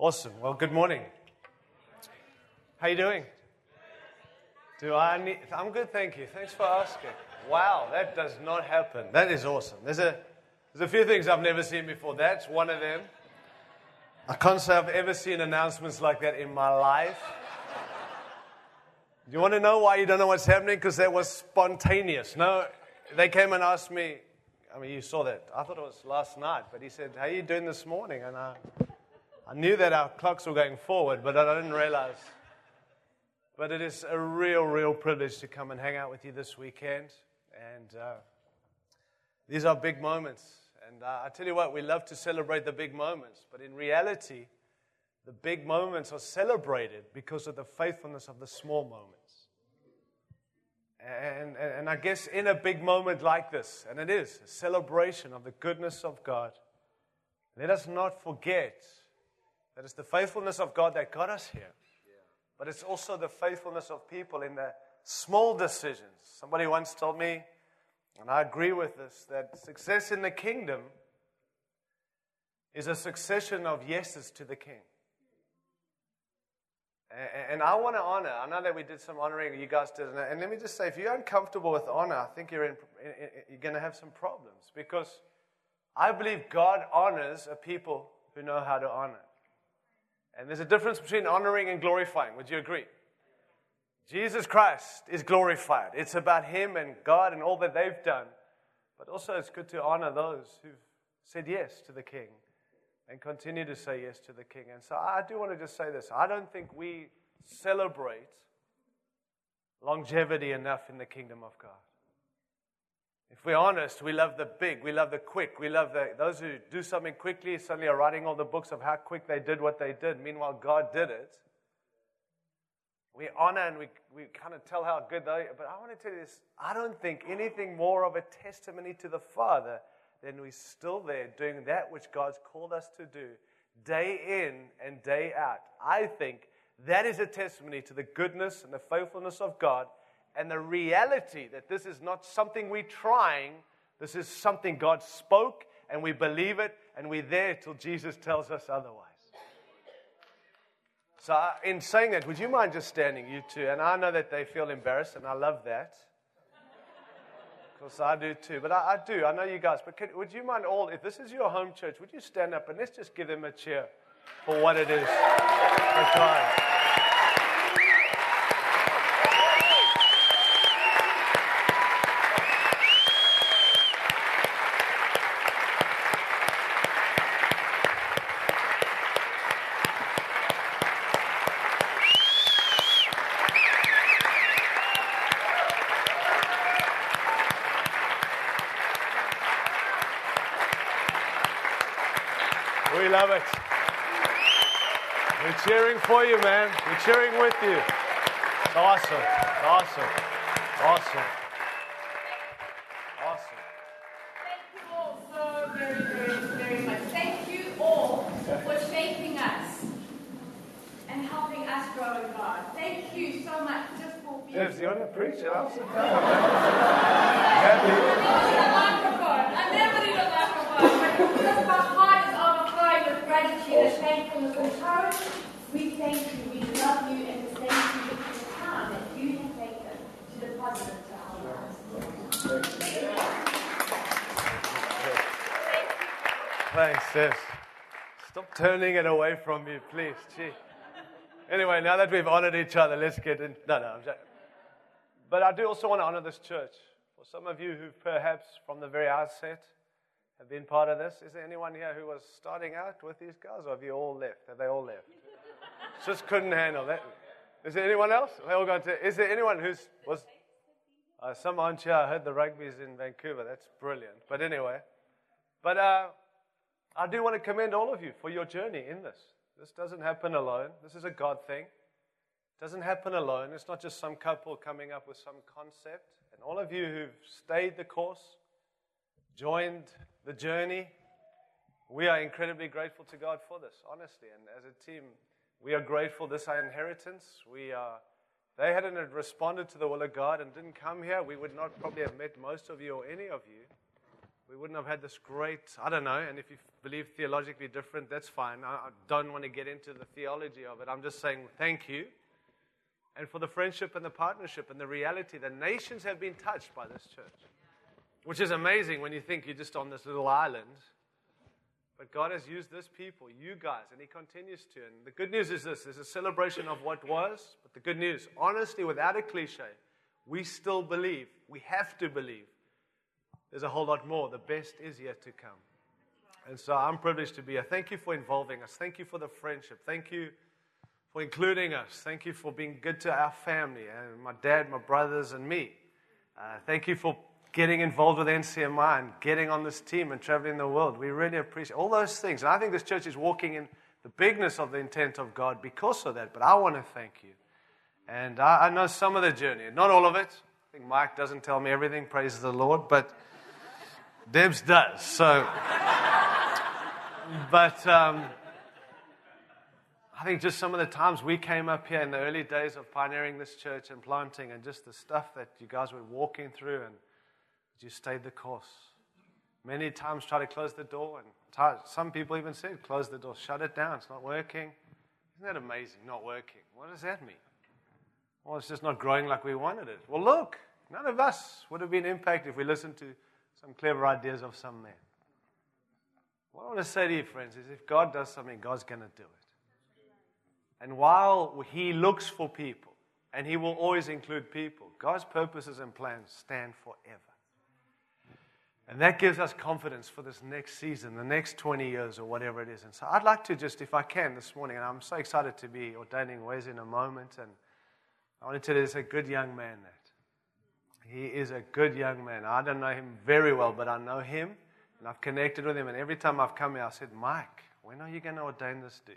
Awesome. Well, good morning. How you doing? Do I need? I'm good, thank you. Thanks for asking. Wow, that does not happen. That is awesome. There's a there's a few things I've never seen before. That's one of them. I can't say I've ever seen announcements like that in my life. Do you want to know why you don't know what's happening? Because that was spontaneous. No, they came and asked me. I mean, you saw that. I thought it was last night, but he said, "How are you doing this morning?" And I, I knew that our clocks were going forward, but I didn't realize. But it is a real, real privilege to come and hang out with you this weekend. And uh, these are big moments. And uh, I tell you what, we love to celebrate the big moments. But in reality, the big moments are celebrated because of the faithfulness of the small moments. And, and, and I guess in a big moment like this, and it is a celebration of the goodness of God, let us not forget that it's the faithfulness of God that got us here. But it's also the faithfulness of people in the small decisions. Somebody once told me, and I agree with this, that success in the kingdom is a succession of yeses to the king. And I want to honor. I know that we did some honoring, you guys did. And let me just say, if you're uncomfortable with honor, I think you're, in, you're going to have some problems because I believe God honors a people who know how to honor. And there's a difference between honoring and glorifying. Would you agree? Jesus Christ is glorified. It's about Him and God and all that they've done. But also, it's good to honor those who've said yes to the King and continue to say yes to the King. And so, I do want to just say this I don't think we celebrate longevity enough in the kingdom of God. If we're honest, we love the big, we love the quick, we love the, those who do something quickly, suddenly are writing all the books of how quick they did what they did. Meanwhile, God did it. We honor and we, we kind of tell how good they are. But I want to tell you this I don't think anything more of a testimony to the Father than we're still there doing that which God's called us to do day in and day out. I think that is a testimony to the goodness and the faithfulness of God and the reality that this is not something we're trying, this is something God spoke, and we believe it, and we're there till Jesus tells us otherwise. So, uh, in saying that, would you mind just standing, you two? And I know that they feel embarrassed, and I love that. Because I do too. But I, I, do. I know you guys. But could, would you mind all, if this is your home church, would you stand up and let's just give them a cheer for what it is love it. We're cheering for you, man. We're cheering with you. Awesome. Awesome. Awesome. Awesome. Thank you all so very, very, very much. Thank you all for shaping us and helping us grow in God. Thank you so much just for being. If you want to preach it, I'll sit down. I never need a microphone. I never need a microphone. But just my heart gratitude and thankfulness and courage, we thank you, we love you, and thank you for the time that you have taken to deposit into our lives. Thanks, sis. Stop turning it away from me, please. Gee. Anyway, now that we've honored each other, let's get in. No, no, I'm just... But I do also want to honor this church. For some of you who perhaps from the very outset have been part of this? Is there anyone here who was starting out with these guys, or have you all left? Have they all left? Just couldn't handle that. Is there anyone else? They all gone to. Is there anyone who's was? Uh, some aren't here. I heard the rugby's in Vancouver. That's brilliant. But anyway, but uh, I do want to commend all of you for your journey in this. This doesn't happen alone. This is a God thing. It doesn't happen alone. It's not just some couple coming up with some concept. And all of you who've stayed the course, joined the journey. We are incredibly grateful to God for this, honestly. And as a team, we are grateful. This is our inheritance. We are. They hadn't responded to the will of God and didn't come here, we would not probably have met most of you or any of you. We wouldn't have had this great, I don't know, and if you believe theologically different, that's fine. I, don't want to get into the theology of it. I'm just saying thank you. And for the friendship and the partnership and the reality that nations have been touched by this church, which is amazing when you think you're just on this little island but God has used this people, you guys, and He continues to. And the good news is this there's a celebration of what was, but the good news, honestly, without a cliche, we still believe, we have to believe, there's a whole lot more. The best is yet to come. And so I'm privileged to be here. Thank you for involving us. Thank you for the friendship. Thank you for including us. Thank you for being good to our family and my dad, my brothers, and me. Uh, thank you for getting involved with NCMI and getting on this team and traveling the world. We really appreciate all those things. And I think this church is walking in the bigness of the intent of God because of that. But I want to thank you. And I, I know some of the journey, not all of it. I think Mike doesn't tell me everything, praise the Lord, but Debs does. So, but um, I think just some of the times we came up here in the early days of pioneering this church and planting, and just the stuff that you guys were walking through and you stayed the course. Many times try to close the door, and some people even said, close the door, shut it down, it's not working. Isn't that amazing? Not working. What does that mean? Well, it's just not growing like we wanted it. Well, look, none of us would have been impacted if we listened to some clever ideas of some men. What I want to say to you, friends, is if God does something, God's going to do it. And while He looks for people, and He will always include people, God's purposes and plans stand forever. And that gives us confidence for this next season, the next 20 years, or whatever it is. And so I'd like to just, if I can, this morning, and I'm so excited to be ordaining Wes in a moment. And I want to tell you, he's a good young man, that. He is a good young man. I don't know him very well, but I know him, and I've connected with him. And every time I've come here, I said, Mike, when are you going to ordain this dude?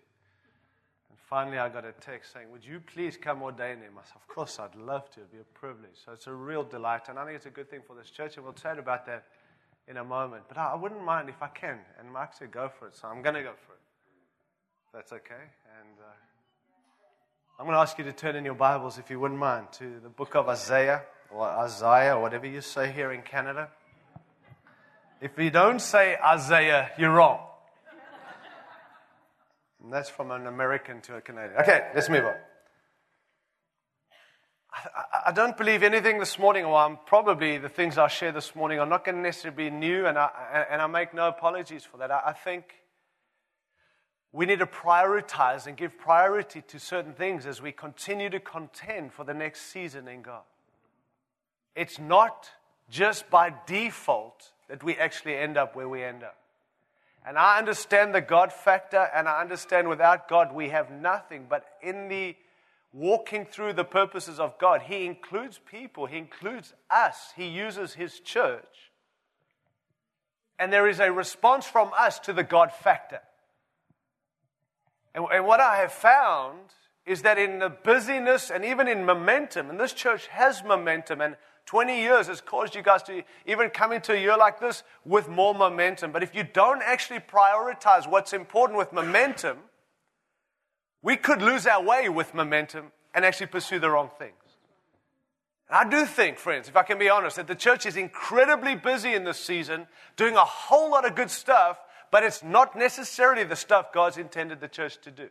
And finally, I got a text saying, Would you please come ordain him? I said, Of course, I'd love to. It'd be a privilege. So it's a real delight. And I think it's a good thing for this church. And we'll chat about that in a moment. But I wouldn't mind if I can. And Mark said, go for it. So I'm going to go for it. That's okay. And uh, I'm going to ask you to turn in your Bibles, if you wouldn't mind, to the book of Isaiah or Isaiah whatever you say here in Canada. If you don't say Isaiah, you're wrong. And that's from an American to a Canadian. Okay, let's move on. I, don't believe anything this morning, or I'm probably the things I share this morning are not going to necessarily be new, and I, and I make no apologies for that. I, I think we need to prioritize and give priority to certain things as we continue to contend for the next season in God. It's not just by default that we actually end up where we end up. And I understand the God factor, and I understand without God we have nothing. But in the walking through the purposes of God, He includes people, He includes us, He uses His church. And there is a response from us to the God factor. And, and what I have found is that in the busyness and even in momentum, and this church has momentum, and 20 years has caused you guys to even come into a year like this with more momentum. But if you don't actually prioritize what's important with momentum, we could lose our way with momentum and actually pursue the wrong things. And I do think, friends, if I can be honest, that the church is incredibly busy in this season, doing a whole lot of good stuff, but it's not necessarily the stuff God's intended the church to do.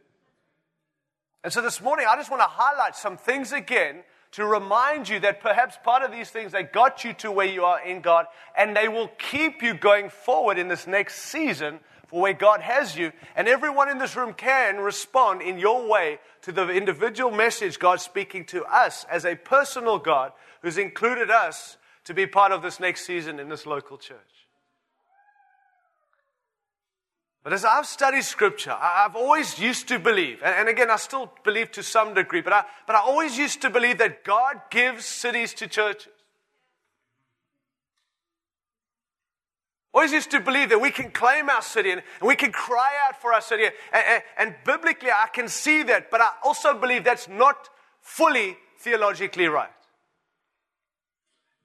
And so this morning, I just want to highlight some things again to remind you that perhaps part of these things, they got you to where you are in God, and they will keep you going forward in this next season for where God has you. And everyone in this room can respond in your way to the individual message God's speaking to us as a personal God who's included us to be part of this next season in this local church. But as I've studied scripture, I've always used to believe, and again, I still believe to some degree, but I, but I always used to believe that God gives cities to churches. Always used to believe that we can claim our city and, and we can cry out for our city. And, and, and, biblically, I can see that, but I also believe that's not fully theologically right.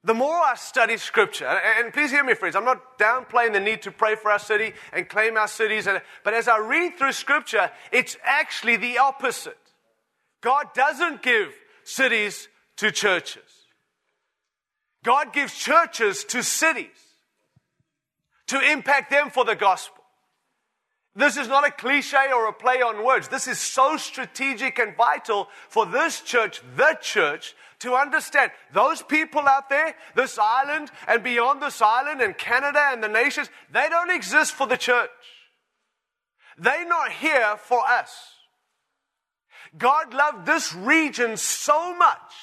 The more I study scripture, and, please hear me, friends, I'm not downplaying the need to pray for our city and claim our cities, but as I read through scripture, it's actually the opposite. God doesn't give cities to churches, God gives churches to cities. to impact them for the gospel. This is not a cliche or a play on words. This is so strategic and vital for this church, the church, to understand those people out there, this island and beyond this island and Canada and the nations, they don't exist for the church. They're not here for us. God loved this region so much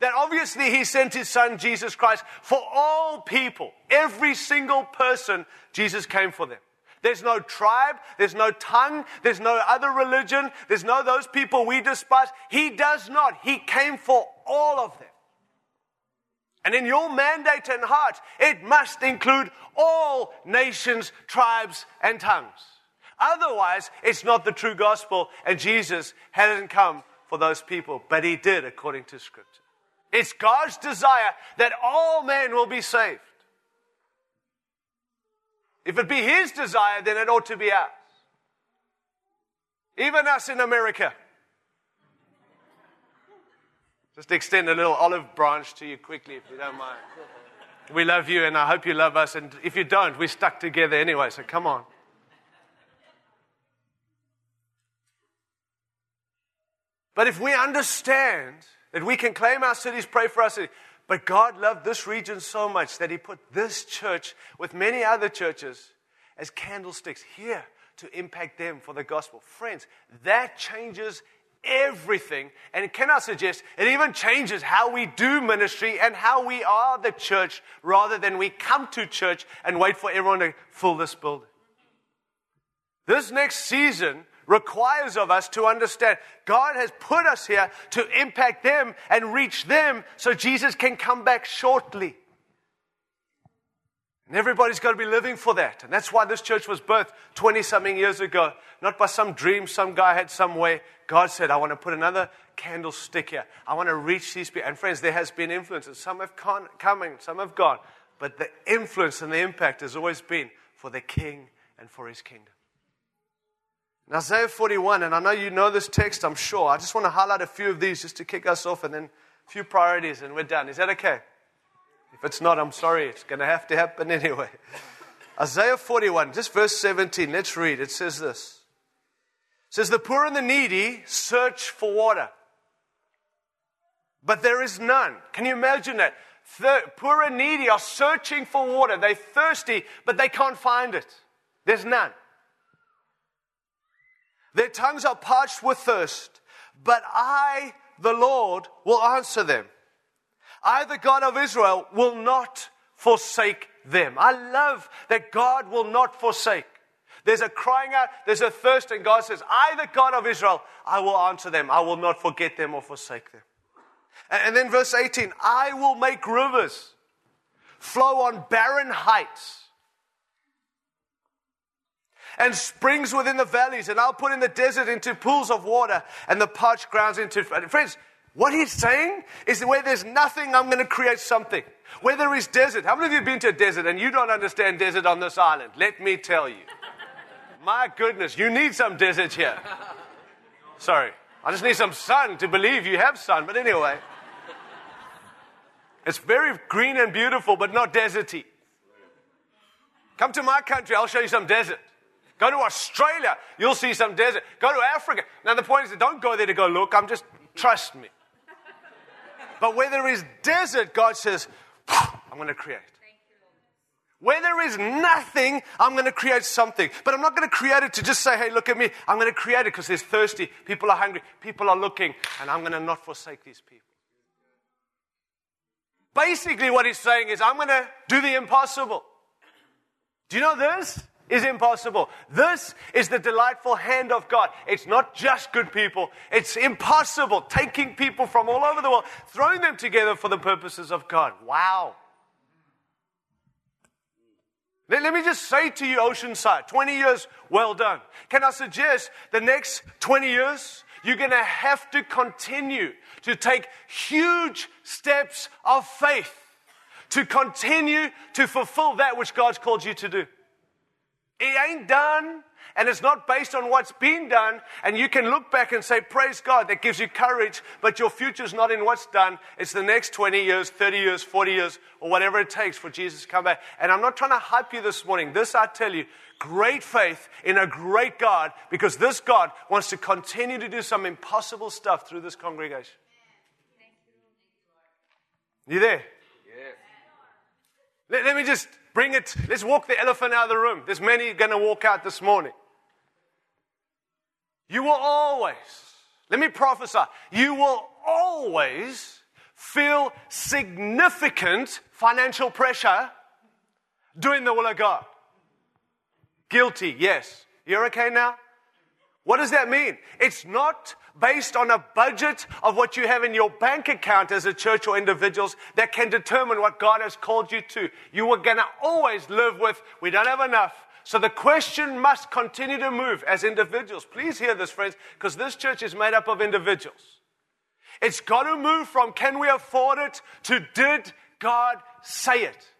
that obviously he sent his son Jesus Christ for all people. Every single person, Jesus came for them. There's no tribe, there's no tongue, there's no other religion, there's no those people we despise. He does not. He came for all of them. And in your mandate and heart, it must include all nations, tribes, and tongues. Otherwise, it's not the true gospel, and Jesus hasn't come for those people, but he did according to Scripture. It's God's desire that all men will be saved. If it be His desire, then it ought to be ours. Even us in America. Just extend a little olive branch to you quickly, if you don't mind. We love you, and I hope you love us. And if you don't, we're stuck together anyway, so come on. But if we understand that we can claim our cities, pray for our city, but God loved this region so much that He put this church with many other churches as candlesticks here to impact them for the gospel. Friends, that changes everything. And can I suggest it even changes how we do ministry and how we are the church rather than we come to church and wait for everyone to fill this building. This next season, requires of us to understand God has put us here to impact them and reach them so Jesus can come back shortly. And everybody's got to be living for that. And that's why this church was birthed 20 something years ago. Not by some dream some guy had some way. God said, I want to put another candlestick here. I want to reach these people. And friends, there has been influences. Some have come and some have gone. But the influence and the impact has always been for the king and for his kingdom. In Isaiah 41, and I know you know this text, I'm sure. I just want to highlight a few of these just to kick us off and then a few priorities and we're done. Is that okay? If it's not, I'm sorry. It's going to have to happen anyway. Isaiah 41, just verse 17. Let's read. It says this. It says, The poor and the needy search for water, but there is none. Can you imagine that? Poor and needy are searching for water. They're thirsty, but they can't find it. There's none. Their tongues are parched with thirst, but I, the Lord, will answer them. I, the God of Israel, will not forsake them. I love that God will not forsake. There's a crying out, there's a thirst, and God says, I, the God of Israel, I will answer them. I will not forget them or forsake them. And then verse 18, I will make rivers flow on barren heights and springs within the valleys, and I'll put in the desert into pools of water and the parched grounds into. Friends, what he's saying is that where there's nothing, I'm going to create something. Where there is desert, how many of you have been to a desert and you don't understand desert on this island? Let me tell you. My goodness, you need some desert here. Sorry, I just need some sun to believe you have sun, but anyway. It's very green and beautiful, but not deserty. Come to my country, I'll show you some desert. Go to Australia, you'll see some desert. Go to Africa. Now, the point is, don't go there to go look. I'm just, trust me. But where there is desert, God says, I'm going to create. Where there is nothing, I'm going to create something. But I'm not going to create it to just say, hey, look at me. I'm going to create it because there's thirsty, people are hungry, people are looking, and I'm going to not forsake these people. Basically, what he's saying is, I'm going to do the impossible. Do you know this? Is impossible. This is the delightful hand of God. It's not just good people, it's impossible. Taking people from all over the world, throwing them together for the purposes of God. Wow. Let, me just say to you, Oceanside, 20 years, well done. Can I suggest the next 20 years, you're going to have to continue to take huge steps of faith to continue to fulfill that which God's called you to do. He ain't done. And it's not based on what's been done. And you can look back and say, Praise God, that gives you courage, but your future's not in what's done. It's the next 20 years, 30 years, 40 years, or whatever it takes for Jesus to come back. And I'm not trying to hype you this morning. This, I tell you, great faith in a great God, because this God wants to continue to do some impossible stuff through this congregation. You there? Let, let me just bring it. Let's walk the elephant out of the room. There's many going to walk out this morning. You will always, let me prophesy, you will always feel significant financial pressure doing the will of God. Guilty, yes. You're okay now? What does that mean? It's not based on a budget of what you have in your bank account as a church or individuals that can determine what God has called you to. You are going to always live with, we don't have enough. So the question must continue to move as individuals. Please hear this, friends, because this church is made up of individuals. It's got to move from can we afford it to did God say it?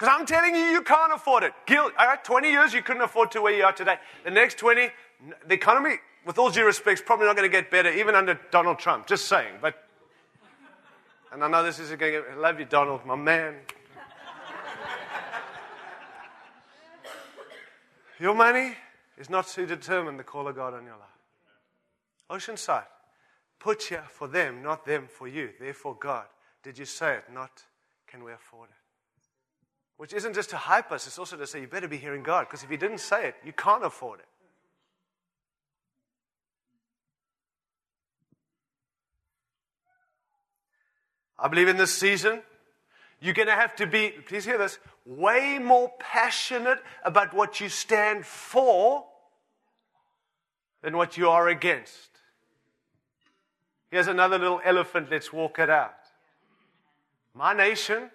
Because I'm telling you, you can't afford it. Guilt, all right, 20 years you couldn't afford to where you are today. The next 20, the economy, with all due respect, is probably not going to get better, even under Donald Trump. Just saying. But, and I know this is going to get, I love you, Donald, my man. your money is not to determine the call of God on your life. Oceanside, put here for them, not them for you. Therefore, God, did you say it? Not can we afford it? Which isn't just to hype us, it's also to say you better be hearing God, because if He didn't say it, you can't afford it. I believe in this season, you're going to have to be, please hear this, way more passionate about what you stand for than what you are against. Here's another little elephant, let's walk it out. My nation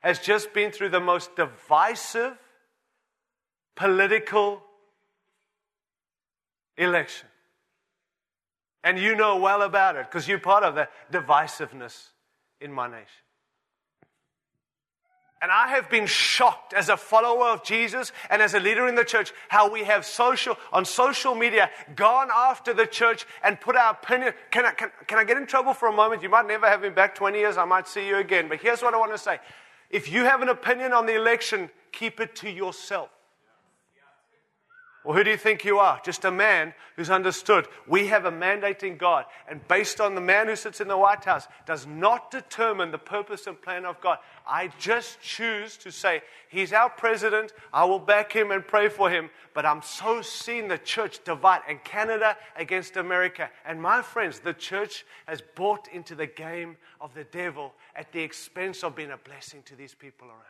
has just been through the most divisive political election. And you know well about it because you're part of the divisiveness in my nation. And I have been shocked as a follower of Jesus and as a leader in the church how we have social, on social media, gone after the church and put our opinion. Can I, can, can I get in trouble for a moment? You might never have me back 20 years. I might see you again. But here's what I want to say if you have an opinion on the election, keep it to yourself. Well, who do you think you are? Just a man who's understood. We have a mandating God, and based on the man who sits in the White House, does not determine the purpose and plan of God. I just choose to say, He's our president. I will back him and pray for him. But I'm so seeing the church divide, and Canada against America. And my friends, the church has bought into the game of the devil at the expense of being a blessing to these people around us.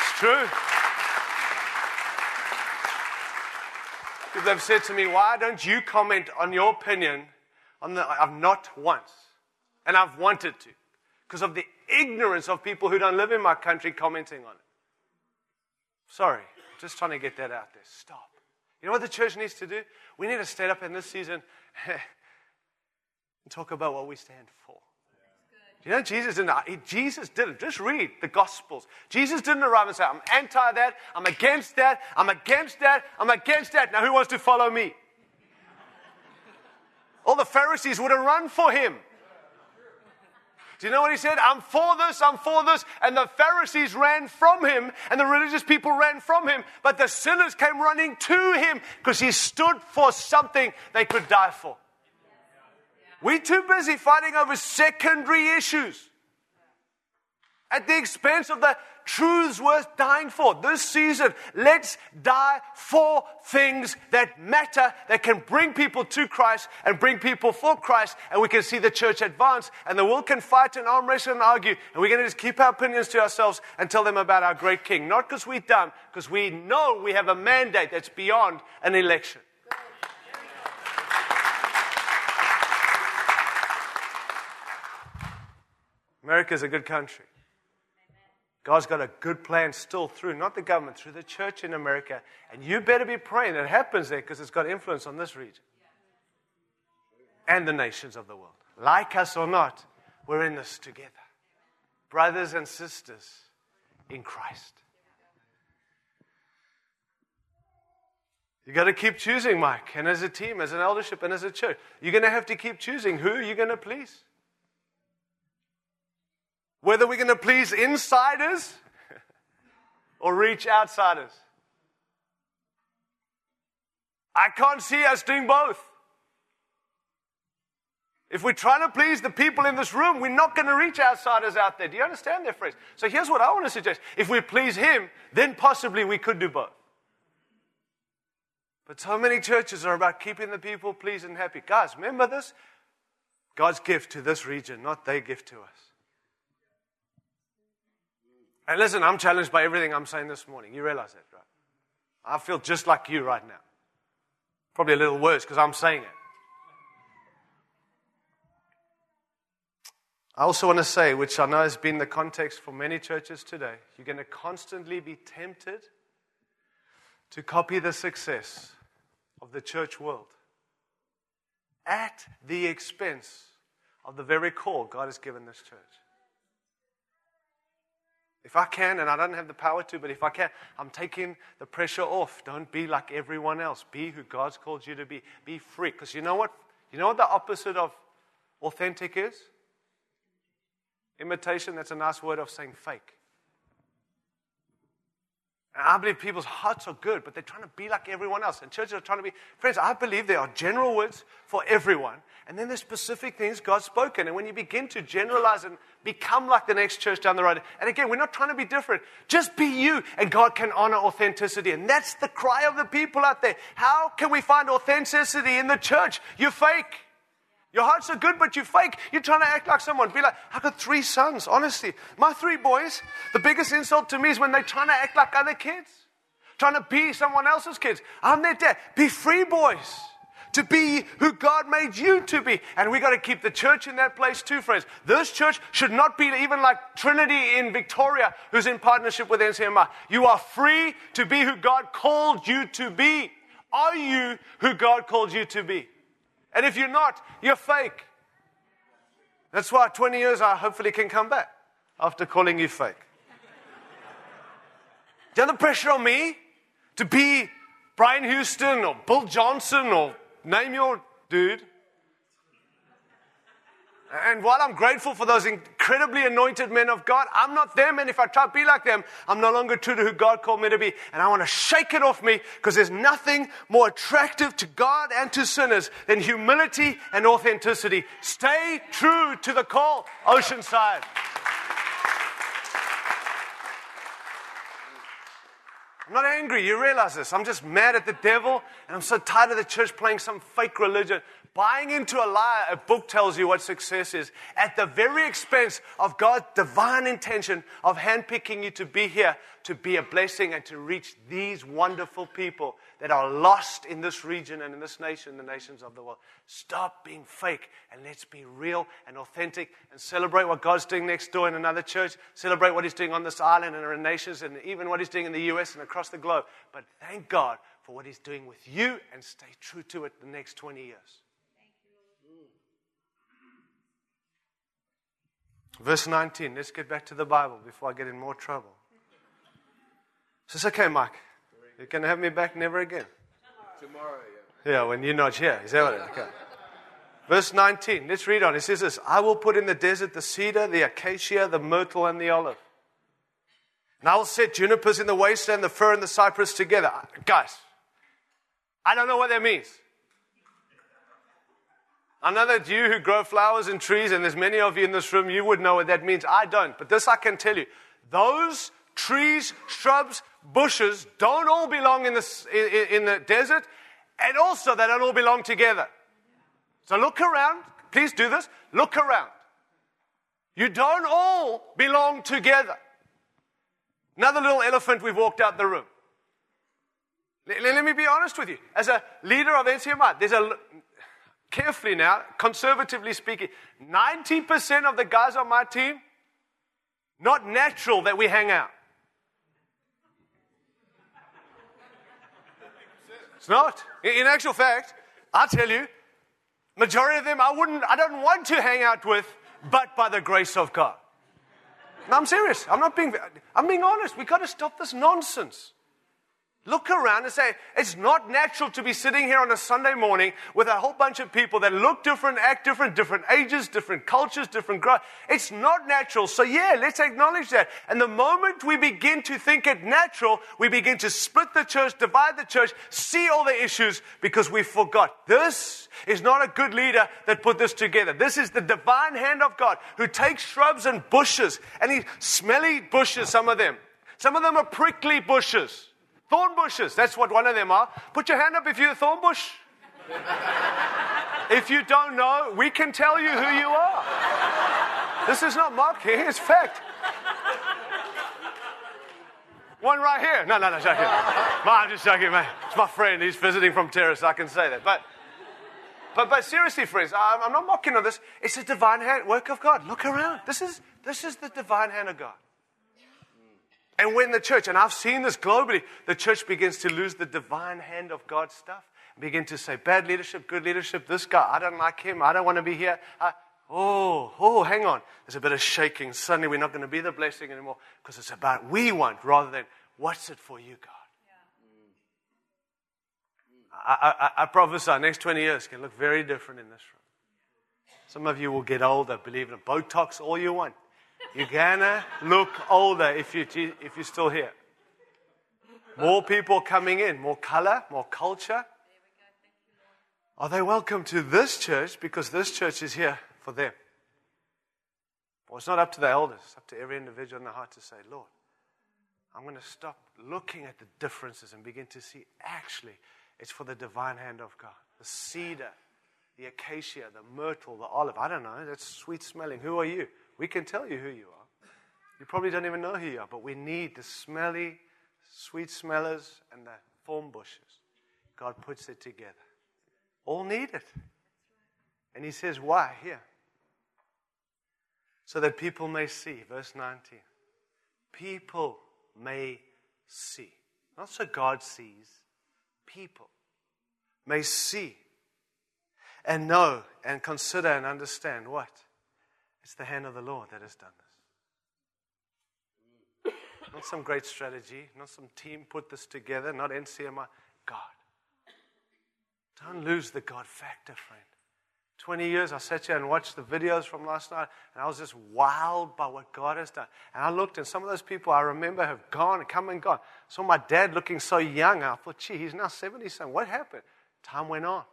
It's true. Because they've said to me, why don't you comment on your opinion on the, I've not once. And I've wanted to. Because of the ignorance of people who don't live in my country commenting on it. Sorry, just trying to get that out there. Stop. You know what the church needs to do? We need to stand up in this season and talk about what we stand for. You know, Jesus didn't. Jesus didn't. Just read the Gospels. Jesus didn't arrive and say, "I'm anti that. I'm against that. I'm against that. I'm against that." Now, who wants to follow me? All the Pharisees would have run for him. Do you know what he said? I'm for this, I'm for this. And the Pharisees ran from him, and the religious people ran from him, but the sinners came running to him because he stood for something they could die for. We're too busy fighting over secondary issues at the expense of the truths worth dying for. This season, let's die for things that matter, that can bring people to Christ and bring people for Christ, and we can see the church advance, and the world can fight and arm wrestle and argue, and we're going to just keep our opinions to ourselves and tell them about our great King. Not because we're dumb, because we know we have a mandate that's beyond an election. America is a good country. God's got a good plan still through, not the government, through the church in America. And you better be praying it happens there because it's got influence on this region and the nations of the world. Like us or not, we're in this together. brothers and sisters in Christ. You got to keep choosing, Mike, and as a team, as an eldership, and as a church. You're going to have to keep choosing who you're going to please. Whether we're going to please insiders or reach outsiders. I can't see us doing both. If we're trying to please the people in this room, we're not going to reach outsiders out there. Do you understand that phrase? So here's what I want to suggest. If we please Him, then possibly we could do both. But so many churches are about keeping the people pleased and happy. Guys, remember this? God's gift to this region, not their gift to us. And listen, I'm challenged by everything I'm saying this morning. You realize that, right? I feel just like you right now. Probably a little worse because I'm saying it. I also want to say, which I know has been the context for many churches today, you're going to constantly be tempted to copy the success of the church world at the expense of the very call God has given this church. If I can, and I don't have the power to, but if I can, I'm taking the pressure off. Don't be like everyone else. Be who God's called you to be. Be free. Because you know what? You know what the opposite of authentic is? Imitation, that's a nice word of saying fake. And I believe people's hearts are good, but they're trying to be like everyone else. And churches are trying to be. Friends, I believe there are general words for everyone. And then there's specific things God's spoken. And when you begin to generalize and become like the next church down the road, and again, we're not trying to be different. Just be you, and God can honor authenticity. And that's the cry of the people out there. How can we find authenticity in the church? You're fake. Your hearts are good, but you fake. You're trying to act like someone. Be like, I've got three sons, honestly. My three boys, the biggest insult to me is when they're trying to act like other kids, trying to be someone else's kids. I'm their dad. Be free, boys. To be who God made you to be. And we got to keep the church in that place too, friends. This church should not be even like Trinity in Victoria, who's in partnership with NCMI. You are free to be who God called you to be. Are you who God called you to be? And if you're not, you're fake. That's why 20 years I hopefully can come back after calling you fake. Do you have the pressure on me to be Brian Houston or Bill Johnson or name your dude? And while I'm grateful for those incredibly anointed men of God, I'm not them. And if I try to be like them, I'm no longer true to who God called me to be. And I want to shake it off me because there's nothing more attractive to God and to sinners than humility and authenticity. Stay true to the call, Oceanside. I'm not angry. You realize this. I'm just mad at the devil, and I'm so tired of the church playing some fake religion buying into a lie a book tells you what success is at the very expense of God's divine intention of handpicking you to be here, to be a blessing, and to reach these wonderful people that are lost in this region and in this nation, the nations of the world. Stop being fake and let's be real and authentic and celebrate what God's doing next door in another church, celebrate what He's doing on this island and in our nations, and even what He's doing in the US and across the globe. But thank God for what He's doing with you and stay true to it the next 20 years. Verse 19, let's get back to the Bible before I get in more trouble. Says, okay, Mike, you can have me back never again. Tomorrow, yeah. Yeah, when you're not here. Is that what it is? Okay. Verse 19, let's read on. It says this I will put in the desert the cedar, the acacia, the myrtle, and the olive. And I will set junipers in the wasteland, the fir and the cypress together. Guys, I don't know what that means. I know that you who grow flowers and trees, and there's many of you in this room, you would know what that means. I don't. But this I can tell you. Those trees, shrubs, bushes don't all belong in the, in, in the desert, and also they don't all belong together. So look around. Please do this. Look around. You don't all belong together. Another little elephant we've walked out the room. Let me be honest with you. As a leader of NCMI, there's a carefully now, conservatively speaking, 90% of the guys on my team, not natural that we hang out. It's not. In actual fact, i tell you, majority of them I wouldn't, I don't want to hang out with, but by the grace of God. No, I'm serious. I'm not being, I'm being honest. We've got to stop this nonsense. Look around and say, it's not natural to be sitting here on a Sunday morning with a whole bunch of people that look different, act different, different ages, different cultures, different growth. It's not natural. So yeah, let's acknowledge that. And the moment we begin to think it natural, we begin to split the church, divide the church, see all the issues because we forgot. This is not a good leader that put this together. This is the divine hand of God who takes shrubs and bushes and he smelly bushes, some of them. Some of them are prickly bushes. Thorn bushes, that's what one of them are. Put your hand up if you're a thorn bush. if you don't know, we can tell you who you are. This is not mocking, it's fact. One right here. No, no, no, joking. No, I'm just joking, man. It's my friend. He's visiting from Terrace. I can say that. But, but, but seriously, friends, I'm, I'm not mocking on this. It's a divine hand, work of God. Look around. This is, this is the divine hand of God. And when the church, and I've seen this globally, the church begins to lose the divine hand of God's stuff, begin to say, bad leadership, good leadership, this guy, I don't like him, I don't want to be here. I, oh, oh, hang on. There's a bit of shaking. Suddenly we're not going to be the blessing anymore because it's about we want rather than what's it for you, God. I, I, I prophesy next 20 years can look very different in this room. Some of you will get older, believe in Botox, all you want. You're gonna look older if, you, if you're still here. More people coming in, more color, more culture. Are they welcome to this church because this church is here for them? Well, it's not up to the elders, it's up to every individual in the heart to say, Lord, I'm going to stop looking at the differences and begin to see actually it's for the divine hand of God. The cedar, the acacia, the myrtle, the olive. I don't know. That's sweet smelling. Who are you? We can tell you who you are. You probably don't even know who you are, but we need the smelly, sweet smellers and the thorn bushes. God puts it together. All need it. And He says, Why? Here. So that people may see. Verse 19. People may see. Not so God sees, people may see and know and consider and understand what? It's the hand of the Lord that has done this. Not some great strategy, not some team put this together, not NCMI. God. Don't lose the God factor, friend. 20 years, I sat here and watched the videos from last night, and I was just wowed by what God has done. And I looked, and some of those people I remember have gone, and come and gone. saw my dad looking so young. I thought, gee, he's now 70 something. What happened? Time went on.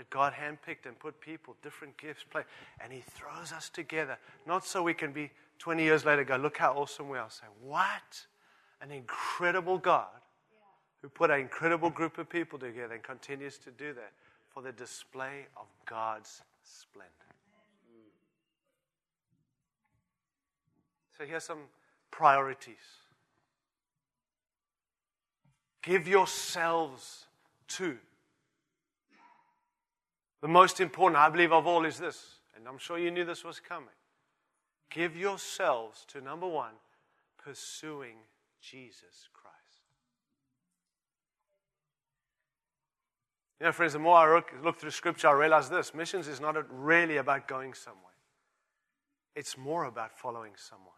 But God handpicked and put people, different gifts, play, and He throws us together, not so we can be 20 years later go, look how awesome we are. Say, what? An incredible God who put an incredible group of people together and continues to do that for the display of God's splendor. So here's some priorities. Give yourselves to the most important, I believe, of all is this, and I'm sure you knew this was coming. Give yourselves to number one, pursuing Jesus Christ. You know, friends, the more I look through Scripture, I realize this missions is not really about going somewhere, it's more about following someone.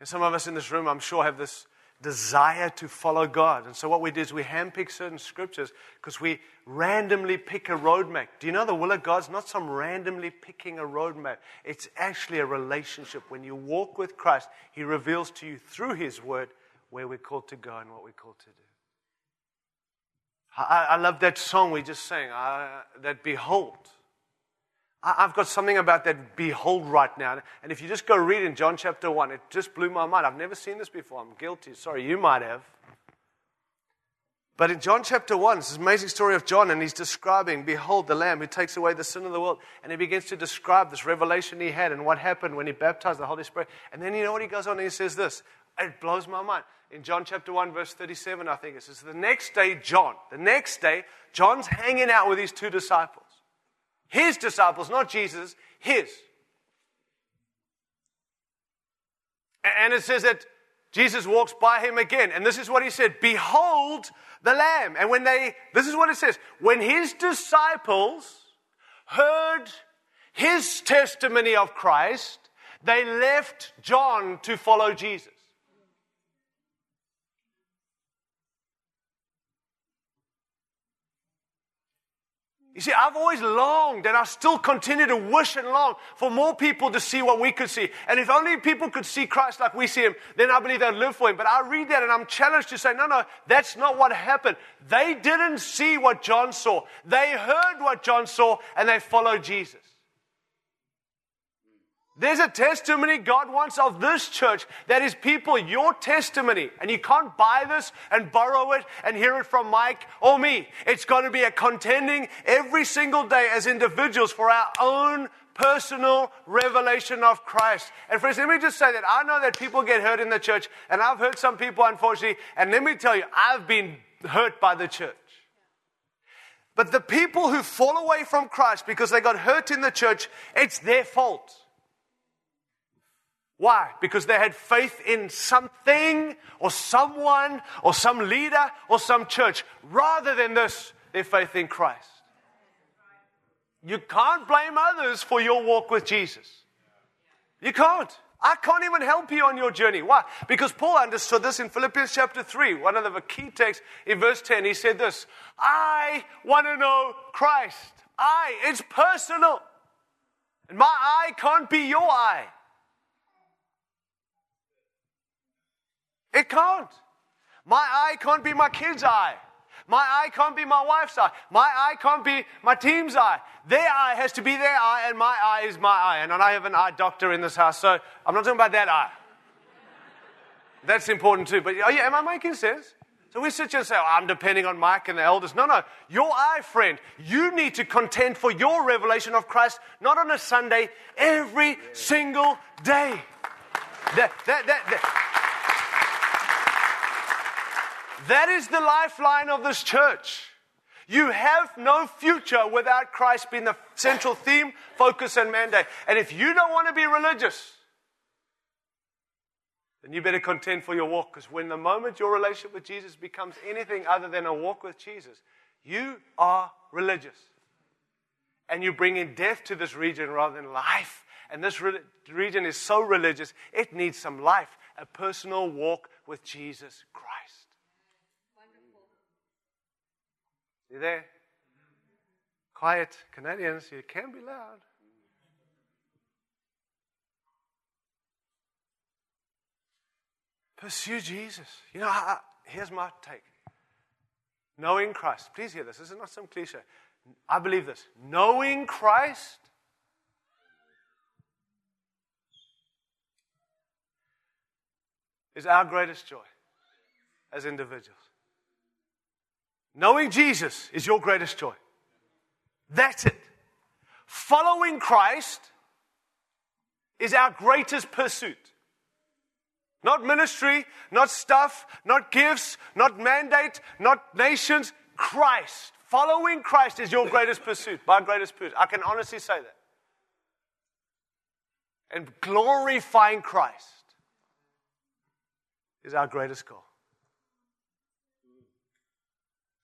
And some of us in this room, I'm sure, have this desire to follow God. And so what we do is we handpick certain scriptures because we randomly pick a roadmap. Do you know the will of God's not some randomly picking a roadmap? It's actually a relationship. When you walk with Christ, He reveals to you through His word where we're called to go and what we're called to do. I, I love that song we just sang, uh, that Behold. I've got something about that behold right now. And if you just go read in John chapter 1, it just blew my mind. I've never seen this before. I'm guilty. Sorry, you might have. But in John chapter 1, it's this amazing story of John, and he's describing, Behold, the Lamb who takes away the sin of the world. And he begins to describe this revelation he had and what happened when he baptized the Holy Spirit. And then you know what he goes on and he says this. It blows my mind. In John chapter 1, verse 37, I think it says, The next day, John, the next day, John's hanging out with his two disciples. His disciples, not Jesus, his. And it says that Jesus walks by him again. And this is what he said Behold the Lamb. And when they, this is what it says when his disciples heard his testimony of Christ, they left John to follow Jesus. You see, I've always longed and I still continue to wish and long for more people to see what we could see. And if only people could see Christ like we see him, then I believe they'd live for him. But I read that and I'm challenged to say, no, no, that's not what happened. They didn't see what John saw. They heard what John saw and they followed Jesus. There's a testimony God wants of this church that is people, your testimony. And you can't buy this and borrow it and hear it from Mike or me. It's going to be a contending every single day as individuals for our own personal revelation of Christ. And friends, let me just say that I know that people get hurt in the church, and I've hurt some people, unfortunately. And let me tell you, I've been hurt by the church. But the people who fall away from Christ because they got hurt in the church, it's their fault. Why? Because they had faith in something or someone or some leader or some church rather than this, their faith in Christ. You can't blame others for your walk with Jesus. You can't. I can't even help you on your journey. Why? Because Paul understood this in Philippians chapter 3, one of the key texts in verse 10. He said this I want to know Christ. I, it's personal. And my eye can't be your eye. It can't. My eye can't be my kid's eye. My eye can't be my wife's eye. My eye can't be my team's eye. Their eye has to be their eye, and my eye is my eye. And I have an eye doctor in this house, so I'm not talking about that eye. That's important too. But oh am I making sense? So we sit here and say, oh, I'm depending on Mike and the elders. No, no. Your eye, friend, you need to contend for your revelation of Christ, not on a Sunday, every single day. That, that, that, that. That is the lifeline of this church. You have no future without Christ being the central theme, focus, and mandate. And if you don't want to be religious, then you better contend for your walk because when the moment your relationship with Jesus becomes anything other than a walk with Jesus, you are religious. And you're bringing death to this region rather than life. And this re- region is so religious, it needs some life, a personal walk with Jesus Christ. You there? Quiet Canadians, you can be loud. Pursue Jesus. You know, I, here's my take. Knowing Christ. Please hear this. This is not some cliche. I believe this. Knowing Christ is our greatest joy as individuals. Knowing Jesus is your greatest joy. That's it. Following Christ is our greatest pursuit. Not ministry, not stuff, not gifts, not mandate, not nations. Christ. Following Christ is your greatest pursuit, my greatest pursuit. I can honestly say that. And glorifying Christ is our greatest goal.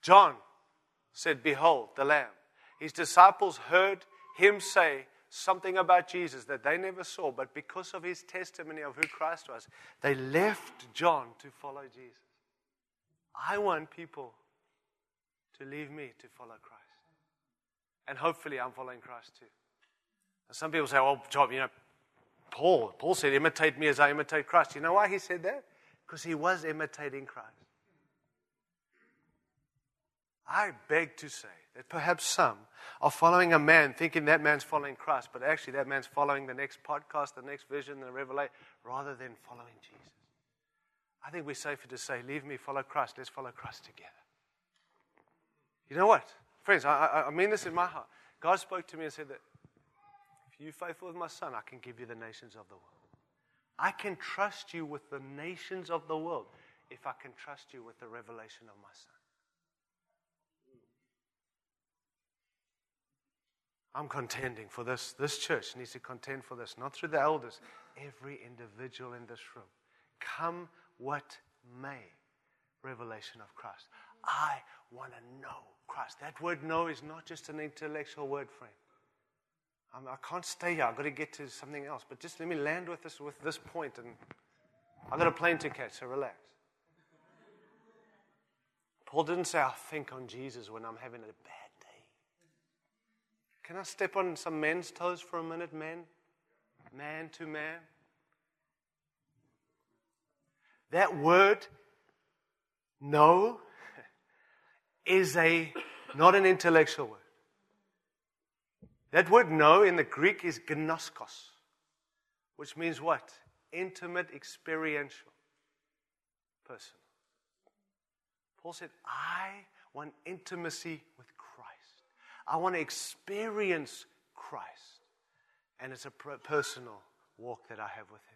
John said, Behold, the Lamb. His disciples heard him say something about Jesus that they never saw, but because of his testimony of who Christ was, they left John to follow Jesus. I want people to leave me to follow Christ. And hopefully I'm following Christ too. And some people say, well, John, you know, Paul, Paul said, imitate me as I imitate Christ. You know why he said that? Because he was imitating Christ. I beg to say that perhaps some are following a man thinking that man's following Christ, but actually that man's following the next podcast, the next vision, the revelation, rather than following Jesus. I think we're safer to say, Leave me, follow Christ. Let's follow Christ together. You know what? Friends, I, I mean this in my heart. God spoke to me and said that if you're faithful with my son, I can give you the nations of the world. I can trust you with the nations of the world if I can trust you with the revelation of my son. I'm contending for this. This church needs to contend for this, not through the elders, every individual in this room. Come what may, revelation of Christ. I want to know Christ. That word know is not just an intellectual word, friend. I'm, I can not stay here. I've got to get to something else. But just let me land with this, with this point, and I've got a plane to catch, so relax. Paul didn't say, I think on Jesus when I'm having a bad. Can I step on some men's toes for a minute, men? Man to man? That word, no, is a not an intellectual word. That word no in the Greek is gnoskos, which means what? Intimate, experiential, person. Paul said, I want intimacy with. I want to experience Christ. And it's a personal walk that I have with Him.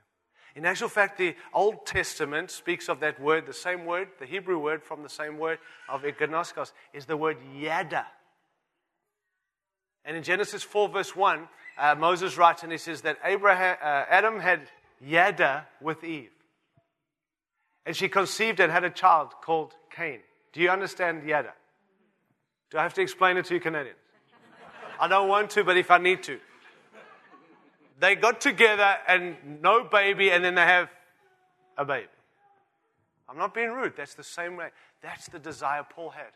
In actual fact, the Old Testament speaks of that word, the same word, the Hebrew word from the same word of gnoskos, is the word yada. And in Genesis 4, verse 1, uh, Moses writes and he says that Abraham, uh, Adam had yada with Eve. And she conceived and had a child called Cain. Do you understand yada? Do I have to explain it to you Canadians? I don't want to, but if I need to they got together and no baby, and then they have a baby. I'm not being rude. That's the same way. That's the desire Paul had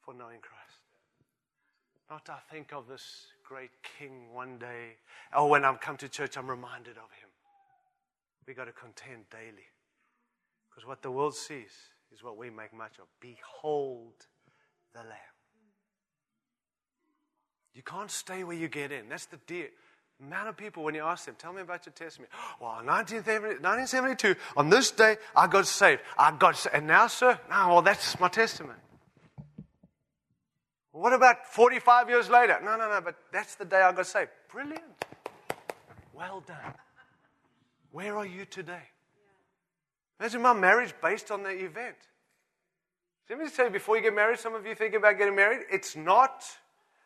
for knowing Christ. Not to think of this great king one day. Oh, when I come to church, I'm reminded of him. We got to contend daily. Because what the world sees is what we make much of. Behold the Lamb. You can't stay where you get in. That's the deal amount of people, when you ask them, tell me about your testimony. Well, in 1972, on this day, I got saved. I got saved. And now, sir? now, well, that's my testimony. What about 45 years later? No, no, no, but that's the day I got saved. Brilliant. Well done. Where are you today? Imagine my marriage based on that event. Let me just tell you, before you get married, some of you think about getting married, it's not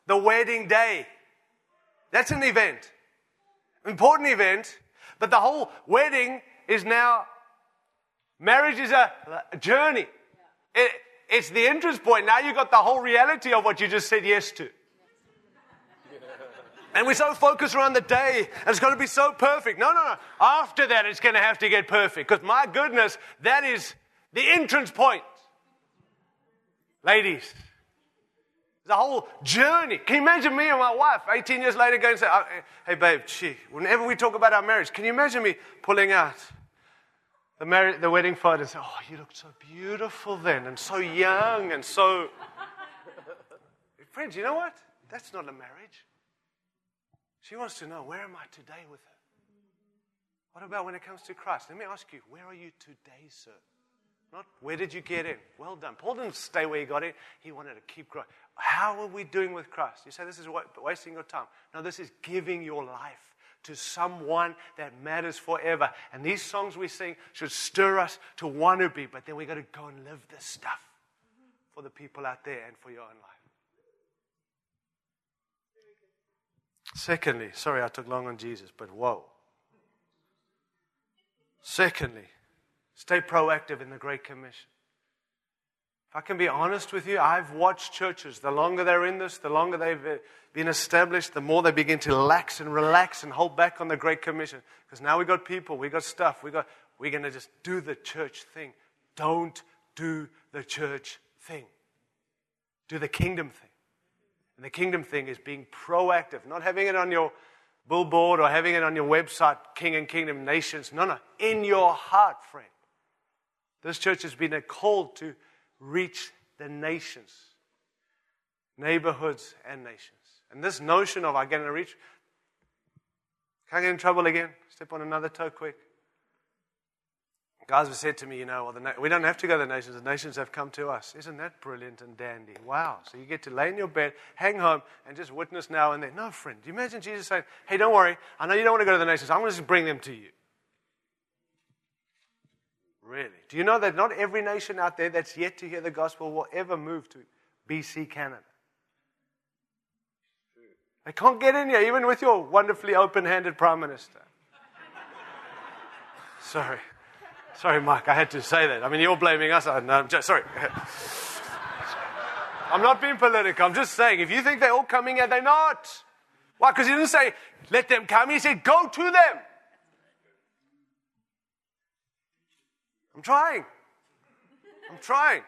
the wedding day. That's an event important event, but the whole wedding is now, marriage is a, a journey. It, it's the entrance point. Now you've got the whole reality of what you just said yes to. And we're so focused around the day, and it's going to be so perfect. No, no, no. After that, it's going to have to get perfect. Because my goodness, that is the entrance point. Ladies, the whole journey. Can you imagine me and my wife 18 years later going and say, uh, hey babe, gee, whenever we talk about our marriage, can you imagine me pulling out the, the wedding photo and say, oh, you looked so beautiful then and so young and so. Friends, you know what? That's not a marriage. She wants to know, where am I today with her? What about when it comes to Christ? Let me ask you, where are you today, sir? Not where did you get in? Well done. Paul didn't stay where he got in, he wanted to keep growing. How are we doing with Christ? You say this is wasting your time. No, this is giving your life to someone that matters forever. And these songs we sing should stir us to want to be, but then we've got to go and live this stuff for the people out there and for your own life. Secondly, sorry I took long on Jesus, but whoa. Secondly, stay proactive in the Great Commission. If I can be honest with you, I've watched churches, the longer they're in this, the longer they've been established, the more they begin to lax and relax and hold back on the Great Commission. Because now we've got people, we've got stuff, we got, we're going to just do the church thing. Don't do the church thing. Do the kingdom thing. And the kingdom thing is being proactive, not having it on your billboard or having it on your website, King and Kingdom Nations. No, no, in your heart, friend. This church has been called to reach the nations, neighborhoods, and nations. And this notion of I'm going to reach, can I get in trouble again? Step on another toe quick. Guys have said to me, you know, well, na- we don't have to go to the nations. The nations have come to us. Isn't that brilliant and dandy? Wow. So you get to lay in your bed, hang home, and just witness now and then. No, friend. Do you imagine Jesus saying, hey, don't worry. I know you don't want to go to the nations. I'm going to just bring them to you. Really? Do you know that not every nation out there that's yet to hear the gospel will ever move to BC Canada? They can't get in here, even with your wonderfully open handed Prime Minister. sorry. Sorry, Mike, I had to say that. I mean, you're blaming us. No, I'm just, sorry. I'm not being political. I'm just saying, if you think they're all coming here, they're not. Why? Because he didn't say, let them come. He said, go to them. I'm trying. I'm trying.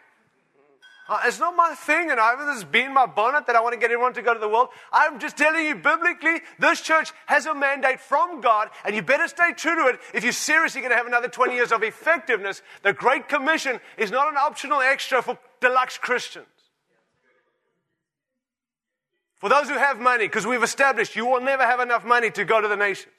Uh, it's not my thing, and I haven't this been my bonnet that I want to get everyone to go to the world. I'm just telling you, biblically, this church has a mandate from God, and you better stay true to it if you're seriously going to have another 20 years of effectiveness. The Great Commission is not an optional extra for deluxe Christians. For those who have money, because we've established you will never have enough money to go to the nations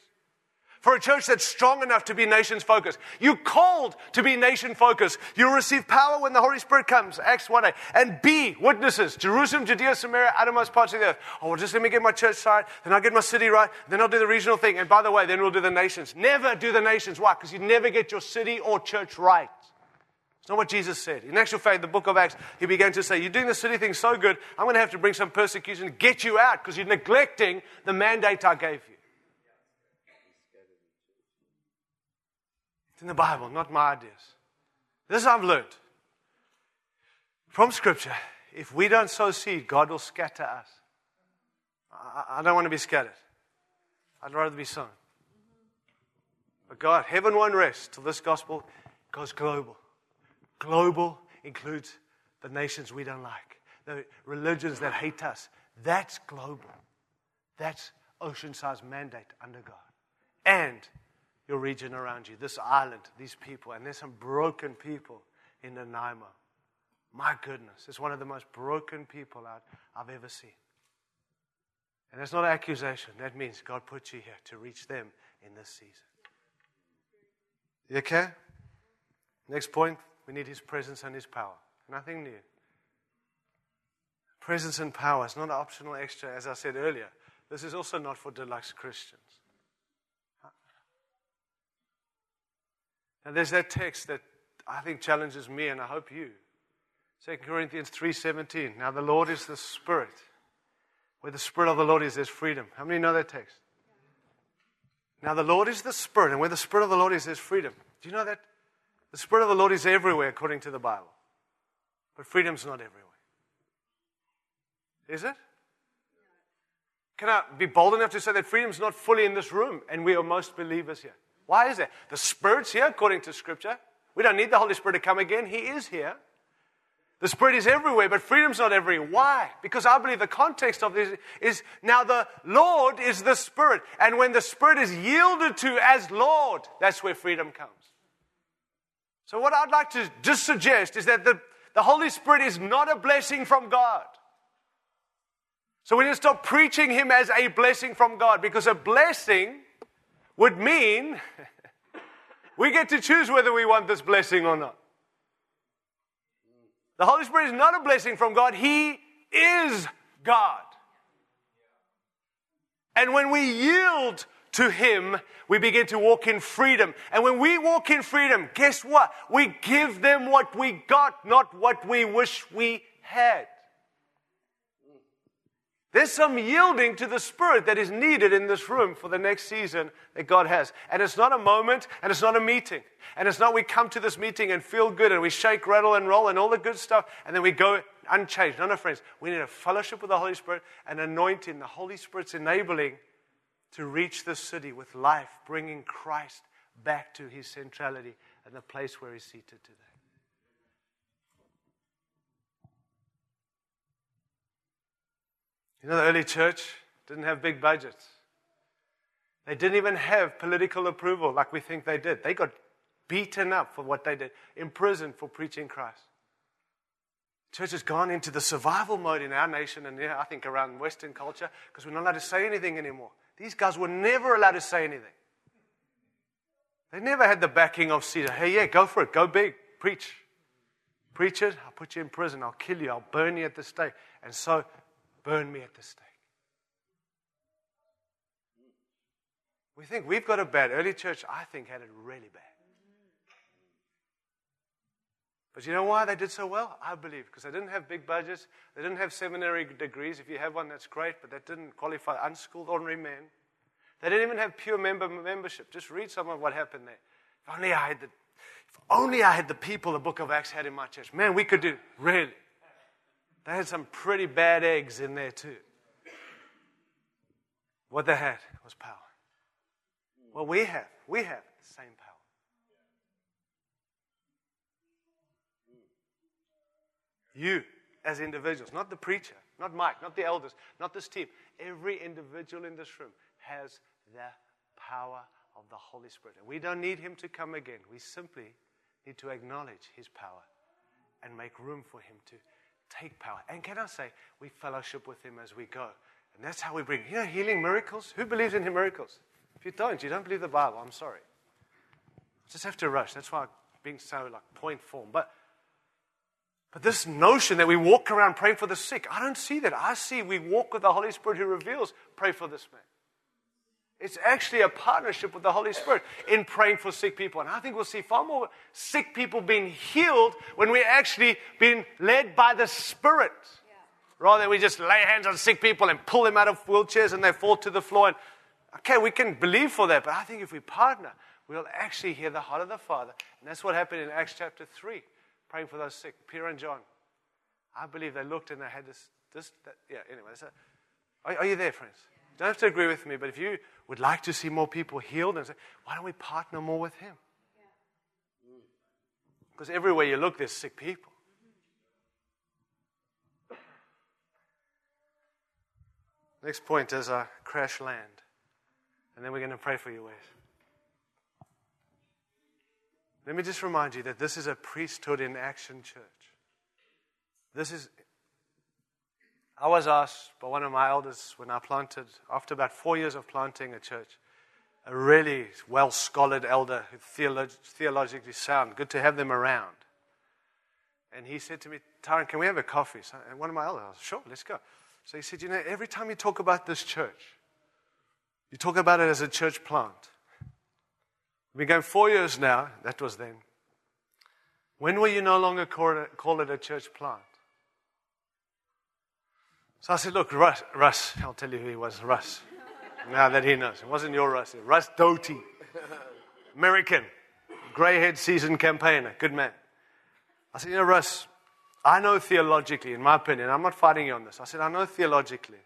for a church that's strong enough to be nations focused. You're called to be nation focused. You'll receive power when the Holy Spirit comes. Acts 1 8. And be witnesses. Jerusalem, Judea, Samaria, uttermost parts of the earth. Oh, well, just let me get my church side, then I'll get my city right, then I'll do the regional thing. And by the way, then we'll do the nations. Never do the nations. Why? Because you never get your city or church right. It's not what Jesus said. In actual fact, the book of Acts, he began to say, You're doing the city thing so good, I'm going to have to bring some persecution to get you out because you're neglecting the mandate I gave you. It's in the Bible, not my ideas. This I've learned from Scripture. If we don't sow seed, God will scatter us. I, I don't want to be scattered. I'd rather be sown. But God, heaven won't rest till this gospel goes global. Global includes the nations we don't like, the religions that hate us. That's global. That's ocean-sized mandate under God. And your region around you, this island, these people. And there's some broken people in Nanaimo. My goodness, it's one of the most broken people out I've ever seen. And that's not an accusation. That means God put you here to reach them in this season. You okay? Next point we need His presence and His power. Nothing new. Presence and power is not an optional extra, as I said earlier. This is also not for deluxe Christians. And there's that text that I think challenges me and I hope you. 2 Corinthians 3:17. Now the Lord is the Spirit. Where the Spirit of the Lord is, there's freedom. How many know that text? Now the Lord is the Spirit, and where the Spirit of the Lord is, there's freedom. Do you know that? The Spirit of the Lord is everywhere according to the Bible. But freedom's not everywhere. Is it? Can I be bold enough to say that freedom's not fully in this room, and we are most believers here? Why is that? The Spirit's here according to Scripture. We don't need the Holy Spirit to come again. He is here. The Spirit is everywhere, but freedom's not everywhere. Why? Because I believe the context of this is now the Lord is the Spirit. And when the Spirit is yielded to as Lord, that's where freedom comes. So, what I'd like to just suggest is that the, the Holy Spirit is not a blessing from God. So, we need to stop preaching Him as a blessing from God because a blessing would mean we get to choose whether we want this blessing or not. The Holy Spirit is not a blessing from God, He is God. And when we yield to Him, we begin to walk in freedom. And when we walk in freedom, guess what? We give them what we got, not what we wish we had. There's some yielding to the Spirit that is needed in this room for the next season that God has. And it's not a moment and it's not a meeting. And it's not we come to this meeting and feel good and we shake, rattle, and roll and all the good stuff and then we go unchanged. No, no, friends. We need a fellowship with the Holy Spirit and anointing. The Holy Spirit's enabling to reach this city with life, bringing Christ back to his centrality and the place where he's seated today. You know, the early church didn't have big budgets. They didn't even have political approval like we think they did. They got beaten up for what they did, imprisoned for preaching Christ. Church has gone into the survival mode in our nation and yeah, I think around Western culture because we're not allowed to say anything anymore. These guys were never allowed to say anything. They never had the backing of Caesar. Hey, yeah, go for it. Go big. Preach. Preach it. I'll put you in prison. I'll kill you. I'll burn you at the stake. And so burn me at the stake. We think we've got it bad. Early church, I think, had it really bad. But you know why they did so well? I believe because they didn't have big budgets, they didn't have seminary degrees. If you have one, that's great, but that didn't qualify unschooled, ordinary men. They didn't even have pure member membership. Just read some of what happened there. If only I had the, if only I had the people the Book of Acts had in my church. Man, we could do really. They had some pretty bad eggs in there too. What they had was power. What we have, we have the same power. You, as individuals, not the preacher, not Mike, not the elders, not this team, every individual in this room has the power of the Holy Spirit. And we don't need Him to come again. We simply need to acknowledge His power and make room for Him to take power. And can I say, we fellowship with Him as we go. And that's how we bring, you know, healing miracles. Who believes in miracles? If you don't, you don't believe the Bible. I'm sorry. I Just have to rush. That's why I'm being so like point form. But but this notion that we walk around praying for the sick, I don't see that. I see we walk with the Holy Spirit who reveals, pray for this man. It's actually a partnership with the Holy Spirit in praying for sick people. And I think we'll see far more sick people being healed when we're actually being led by the Spirit. Yeah. Rather than we just lay hands on sick people and pull them out of wheelchairs and they fall to the floor. And, okay, we can believe for that, but I think if we partner, we'll actually hear the heart of the Father. And that's what happened in Acts chapter 3, praying for those sick, Peter and John. I believe they looked and they had this, this that, yeah, anyway. So, are, are you there, friends? You don't have to agree with me, but if you would like to see more people healed and say, why don't we partner more with Him? Because everywhere you look, there's sick people. Next point is a crash land. And then we're going to pray for you, Wes. Let me just remind you that this is a priesthood in action church. This is I was asked by one of my elders when I planted, after about four years of planting a church, a really well scholared elder, theolog- theologically sound, good to have them around. And he said to me, Tyron, can we have a coffee? So, and one of my elders, I sure, let's go. So he said, You know, every time you talk about this church, you talk about it as a church plant. We've been going four years now, that was then. When will you no longer call it, call it a church plant? So I said, Look, Russ, Russ, I'll tell you who he was, Russ. Now that he knows. It wasn't your Russ, Russ Doty. American, grey haired seasoned campaigner, good man. I said, You know, Russ, I know theologically, in my opinion, I'm not fighting you on this. I said, I know theologically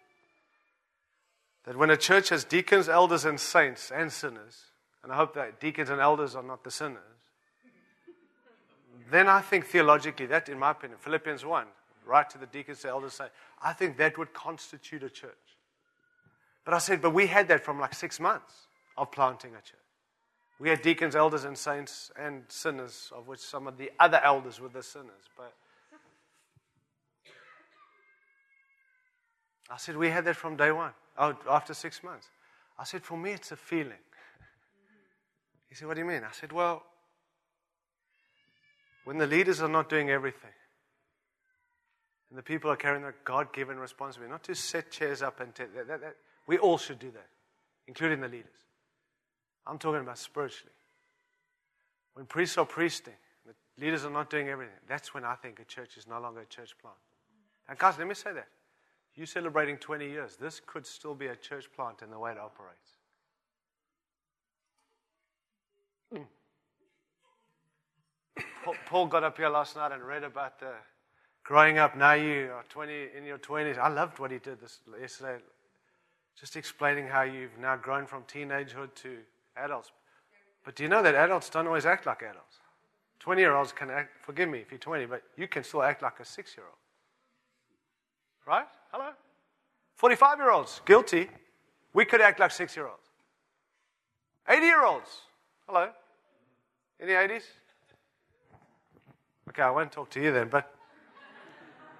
that when a church has deacons, elders, and saints and sinners, and I hope that deacons and elders are not the sinners, then I think theologically, that, in my opinion, Philippians 1, right to the deacons, the elders, say, I think that would constitute a church. But I said, but we had that from like six months of planting a church. We had deacons, elders, and saints and sinners, of which some of the other elders were the sinners. But I said, we had that from day one, oh, after six months. I said, for me, it's a feeling. He said, what do you mean? I said, well, when the leaders are not doing everything, and the people are carrying their God given responsibility, not to set chairs up and t- that, that, that. we all should do that, including the leaders. I'm talking about spiritually. When priests are priesting, the leaders are not doing everything, that's when I think a church is no longer a church plant. And guys, let me say that. You're celebrating 20 years. This could still be a church plant in the way it operates. Mm. Paul got up here last night and read about the growing up, now you are 20, in your 20s. I loved what he did this yesterday, just explaining how you've now grown from teenagehood to adults. But do you know that adults don't always act like adults? 20 year olds can act, forgive me if you're 20, but you can still act like a six year old. Right? Hello? 45 year olds, guilty. We could act like six year olds. 80 year olds, hello? Any 80s? Okay, I won't talk to you then, but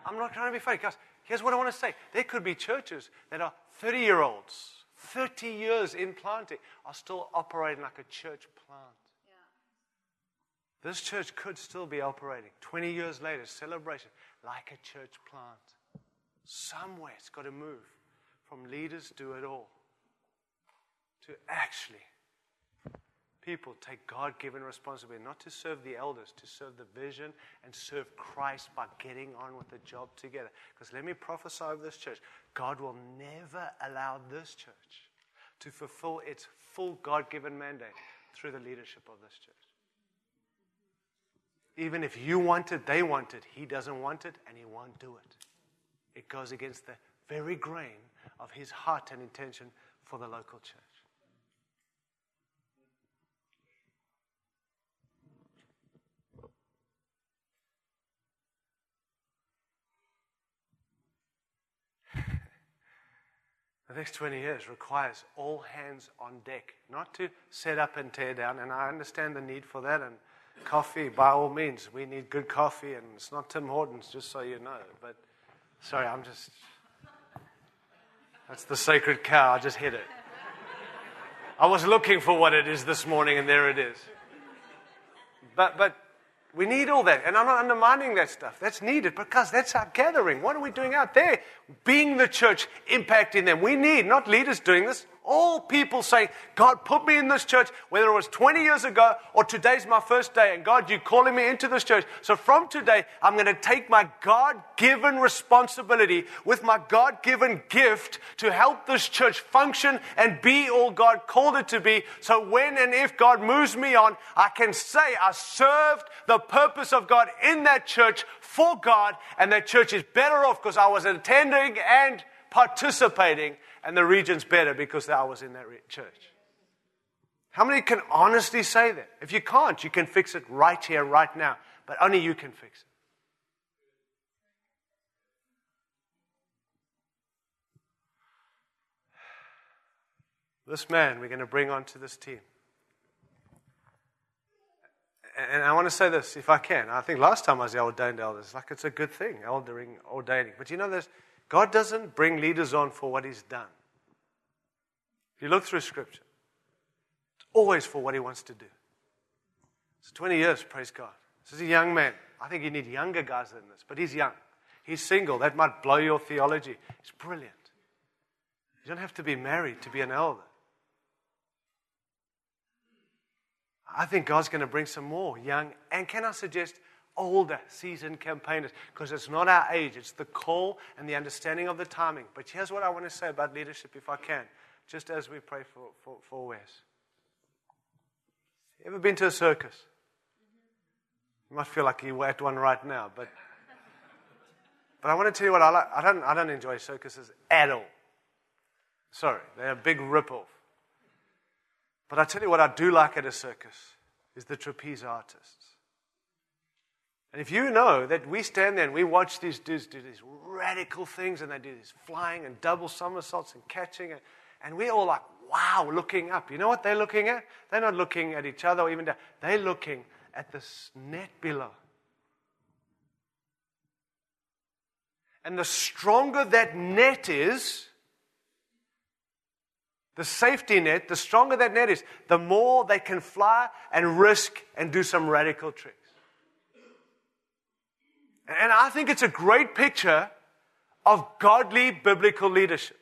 I'm not trying to be funny. Guys, here's what I want to say. There could be churches that are 30 year olds, 30 years in planting, are still operating like a church plant. Yeah. This church could still be operating 20 years later, celebration, like a church plant. Somewhere it's got to move from leaders do it all to actually people take God given responsibility, not to serve the elders, to serve the vision and serve Christ by getting on with the job together. Because let me prophesy of this church God will never allow this church to fulfill its full God given mandate through the leadership of this church. Even if you want it, they want it, he doesn't want it, and he won't do it. It goes against the very grain of his heart and intention for the local church. The next 20 years requires all hands on deck, not to set up and tear down. And I understand the need for that. And coffee, by all means, we need good coffee. And it's not Tim Hortons, just so you know. But sorry, I'm just. That's the sacred cow. I just hit it. I was looking for what it is this morning, and there it is. But, but we need all that. And I'm not undermining that stuff. That's needed because that's our gathering. What are we doing out there? Being the church, impacting them. We need not leaders doing this all people saying, God put me in this church, whether it was 20 years ago or today's my first day, and God, you're calling me into this church. So from today, I'm going to take my God given responsibility with my God given gift to help this church function and be all God called it to be. So when and if God moves me on, I can say I served the purpose of God in that church for God, and that church is better off because I was attending and participating and the region's better because I was in that church. How many can honestly say that? If you can't, you can fix it right here, right now. But only you can fix it. This man we're going to bring onto this team. And I want to say this, if I can. I think last time I was the ordained elders, like it's a good thing, eldering, ordaining. But you know, there's, God doesn't bring leaders on for what He's done. If you look through Scripture, it's always for what He wants to do. It's 20 years, praise God. This is a young man. I think you need younger guys than this, but he's young. He's single. That might blow your theology. It's brilliant. You don't have to be married to be an elder. I think God's going to bring some more young, and can I suggest older seasoned campaigners because it's not our age, it's the call and the understanding of the timing. But here's what I want to say about leadership, if I can, just as we pray for, for, for Wes. Ever been to a circus? You might feel like you're at one right now, but, but I want to tell you what I like. I don't, I don't enjoy circuses at all. Sorry, they're a big ripoff. But I tell you what I do like at a circus is the trapeze artists. And if you know that we stand there and we watch these dudes do these radical things and they do these flying and double somersaults and catching, and, and we're all like, wow, looking up. You know what they're looking at? They're not looking at each other or even down. They're looking at this net below. And the stronger that net is, the safety net, the stronger that net is, the more they can fly and risk and do some radical tricks. And I think it's a great picture of godly biblical leadership.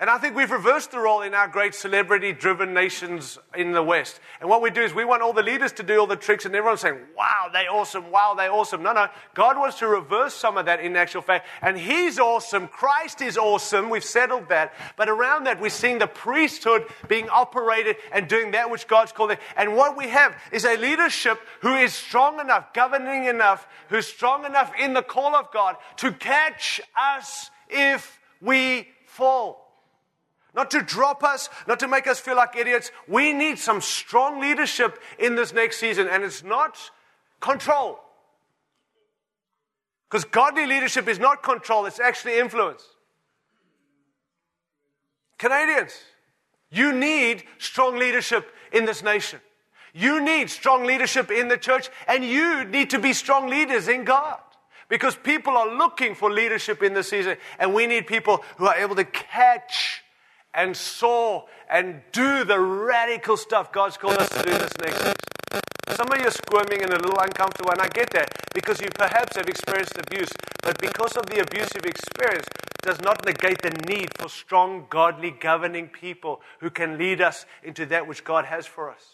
And I think we've reversed the role in our great celebrity driven nations in the West. And what we do is we want all the leaders to do all the tricks and everyone's saying, wow, they're awesome, wow, they're awesome. No, no. God wants to reverse some of that in actual fact. And He's awesome. Christ is awesome. We've settled that. But around that, we're seeing the priesthood being operated and doing that which God's called it. And what we have is a leadership who is strong enough, governing enough, who's strong enough in the call of God to catch us if we fall not to drop us, not to make us feel like idiots. We need some strong leadership in this next season, and it's not control. Because godly leadership is not control, it's actually influence. Canadians, you need strong leadership in this nation. You need strong leadership in the church, and you need to be strong leaders in God. Because people are looking for leadership in this season, and we need people who are able to catch and soar and do the radical stuff God's called us to do this next season. Some of you are squirming and a little uncomfortable, and I get that because you perhaps have experienced abuse. But because of the abuse you've experienced, does not negate the need for strong, godly, governing people who can lead us into that which God has for us.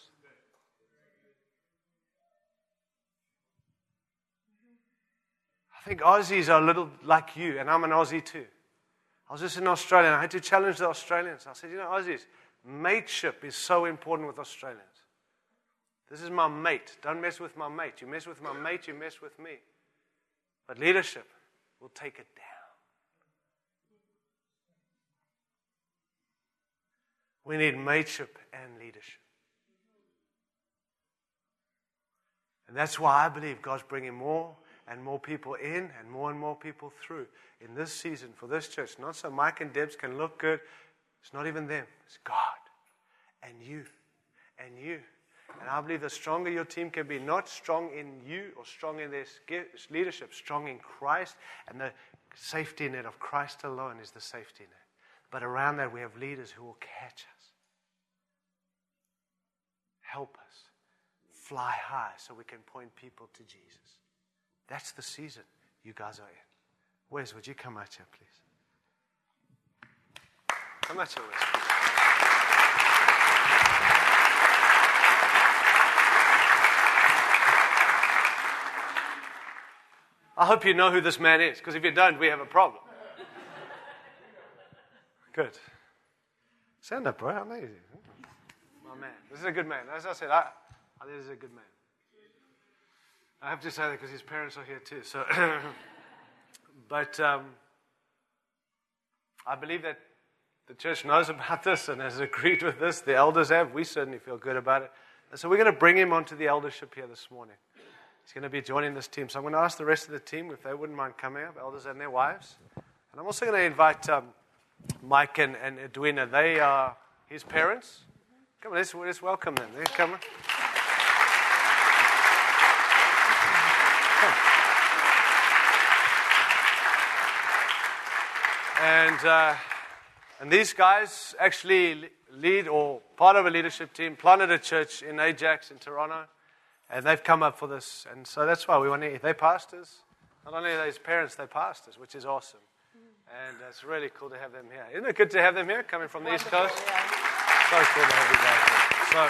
I think Aussies are a little like you, and I'm an Aussie too. I was just in Australia and I had to challenge the Australians. I said, you know, Aussies, mateship is so important with Australians. This is my mate. Don't mess with my mate. You mess with my mate, you mess with me. But leadership will take it down. We need mateship and leadership. And that's why I believe God's bringing more and more people in and more and more people through in this season for this church. Not so Mike and Debs can look good. It's not even them, it's God and you and you. And I believe the stronger your team can be, not strong in you or strong in their leadership, strong in Christ. And the safety net of Christ alone is the safety net. But around that, we have leaders who will catch us, help us, fly high so we can point people to Jesus. That's the season you guys are in. Wes, would you come out here, please? Come out here, Wes. I hope you know who this man is, because if you don't, we have a problem. Good. Stand up, bro. Amazing. My man. This is a good man. As I said, I, I this is a good man. I have to say that because his parents are here too. So, but um, I believe that the church knows about this and has agreed with this. The elders have. We certainly feel good about it. And so we're going to bring him onto the eldership here this morning. He's going to be joining this team. So I'm going to ask the rest of the team if they wouldn't mind coming up, elders and their wives. And I'm also going to invite um, Mike and, and Edwina. They are his parents. Come on, let's, let's welcome them. They come And, uh, and these guys actually lead or part of a leadership team, planted a church in Ajax in Toronto, and they've come up for this. And so that's why we want to, they're pastors. Not only are they parents, they're pastors, which is awesome. And it's really cool to have them here. Isn't it good to have them here coming from the East Coast? So cool to have you guys here. So,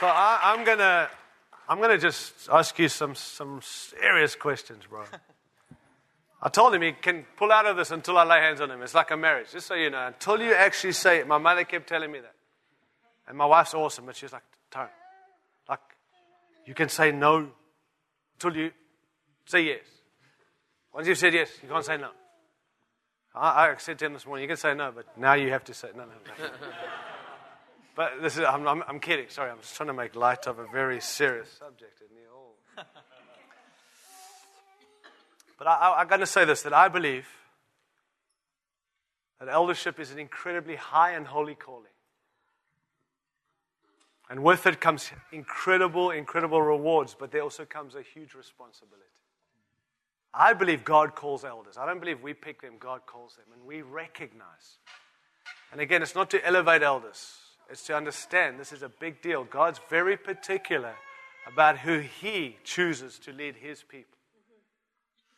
so I, am going to. I'm going to just ask you some, some serious questions, bro. I told him he can pull out of this until I lay hands on him. It's like a marriage, just so you know. Until you actually say it. My mother kept telling me that. And my wife's awesome, but she's like, Tone, like, you can say no until you say yes. Once you've said yes, you can't say no. I, I said to him this morning, you can say no, but now you have to say no, no, no. but this is, I'm, I'm, I'm, kidding. Sorry, I'm just trying to make light of a very serious subject. But I, I'm going to say this that I believe that eldership is an incredibly high and holy calling. And with it comes incredible, incredible rewards, but there also comes a huge responsibility. I believe God calls elders. I don't believe we pick them, God calls them. And we recognize. And again, it's not to elevate elders, it's to understand this is a big deal. God's very particular about who He chooses to lead His people.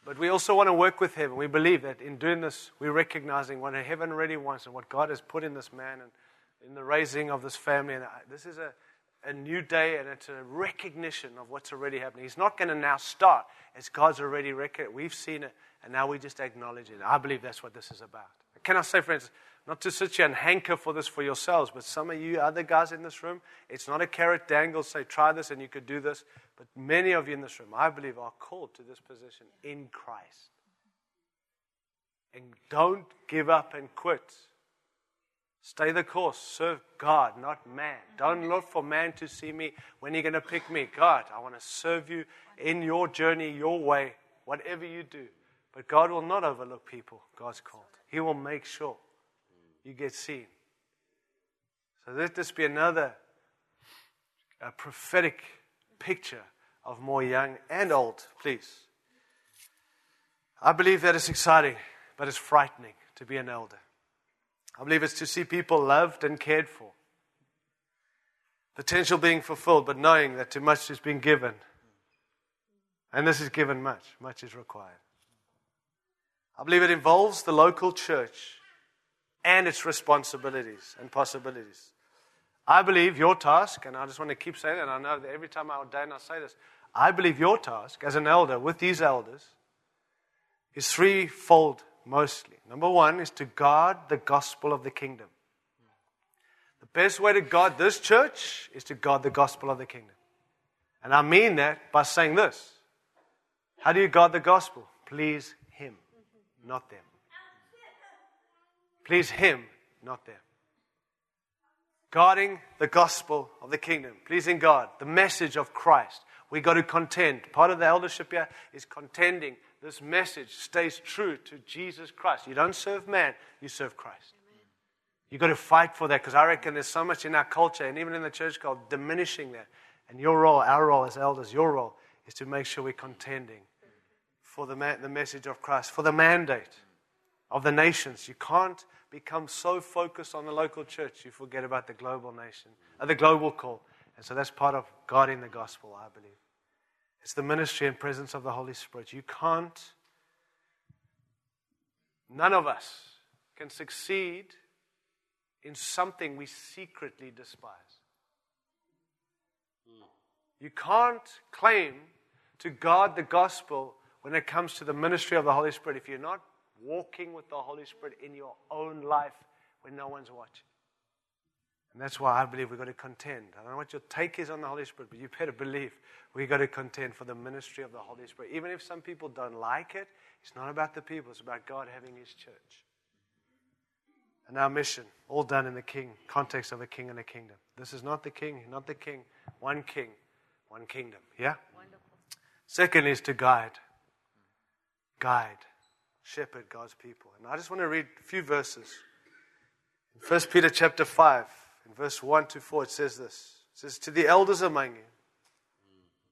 But we also want to work with heaven. We believe that in doing this, we're recognizing what heaven really wants and what God has put in this man and in the raising of this family. And uh, this is a, a new day and it's a recognition of what's already happening. He's not going to now start as God's already recognized. We've seen it and now we just acknowledge it. I believe that's what this is about. Can I say, friends, not to sit here and hanker for this for yourselves, but some of you other guys in this room, it's not a carrot dangle, say, try this and you could do this. But many of you in this room, I believe, are called to this position in Christ. And don't give up and quit. Stay the course. Serve God, not man. Don't look for man to see me. When are you going to pick me? God, I want to serve you in your journey, your way, whatever you do. But God will not overlook people God's called. He will make sure you get seen. So let this be another a prophetic picture of more young and old, please. I believe that it's exciting, but it's frightening to be an elder. I believe it's to see people loved and cared for. Potential being fulfilled, but knowing that too much is being given. And this is given much, much is required. I believe it involves the local church and its responsibilities and possibilities. I believe your task, and I just want to keep saying it, and I know that every time I ordain, I say this. I believe your task as an elder with these elders is threefold mostly. Number one is to guard the gospel of the kingdom. The best way to guard this church is to guard the gospel of the kingdom. And I mean that by saying this How do you guard the gospel? Please Him, not them. Please Him, not them. guarding the gospel of the kingdom, pleasing God, the message of Christ. We got to contend. Part of the eldership here is contending. This message stays true to Jesus Christ. You don't serve man, you serve Christ. You've got to fight for that because I reckon there's so much in our culture and even in the church called diminishing that. And your role, our role as elders, your role is to make sure we're contending for the, the message of Christ, for the mandate of the nations. You can't become so focused on the local church you forget about the global nation, uh, the global call. And so that's part of guarding the gospel, I believe. It's the ministry and presence of the Holy Spirit. You can't, none of us can succeed in something we secretly despise. You can't claim to guard the gospel when it comes to the ministry of the Holy Spirit if you're not walking with the Holy Spirit in your own life when no one's watching. And that's why I believe we've got to contend. I don't know what your take is on the Holy Spirit, but you better believe we've got to contend for the ministry of the Holy Spirit. Even if some people don't like it, it's not about the people, it's about God having His church. And our mission, all done in the king, context of a king and a kingdom. This is not the king, not the king, one king, one kingdom. Yeah? Wonderful. Second is to guide. Guide shepherd God's people. And I just want to read a few verses. In 1 Peter chapter 5, in verse 1 to 4, it says this. It says, To the elders among you,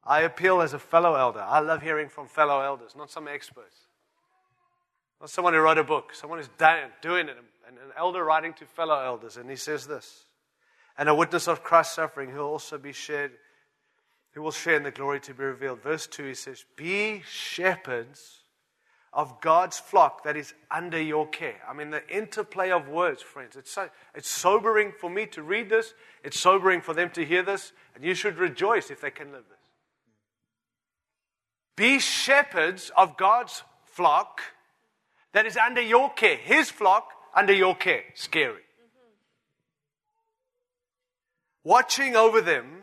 I appeal as a fellow elder. I love hearing from fellow elders, not some experts. Not someone who wrote a book, someone who's doing it, and an elder writing to fellow elders. And he says this And a witness of Christ's suffering, who will also be shared, who will share in the glory to be revealed. Verse 2, he says, Be shepherds of God's flock that is under your care. I mean, the interplay of words, friends. It's, so, it's sobering for me to read this. It's sobering for them to hear this. And you should rejoice if they can live this. Be shepherds of God's flock that is under your care. His flock under your care. Scary. Watching over them,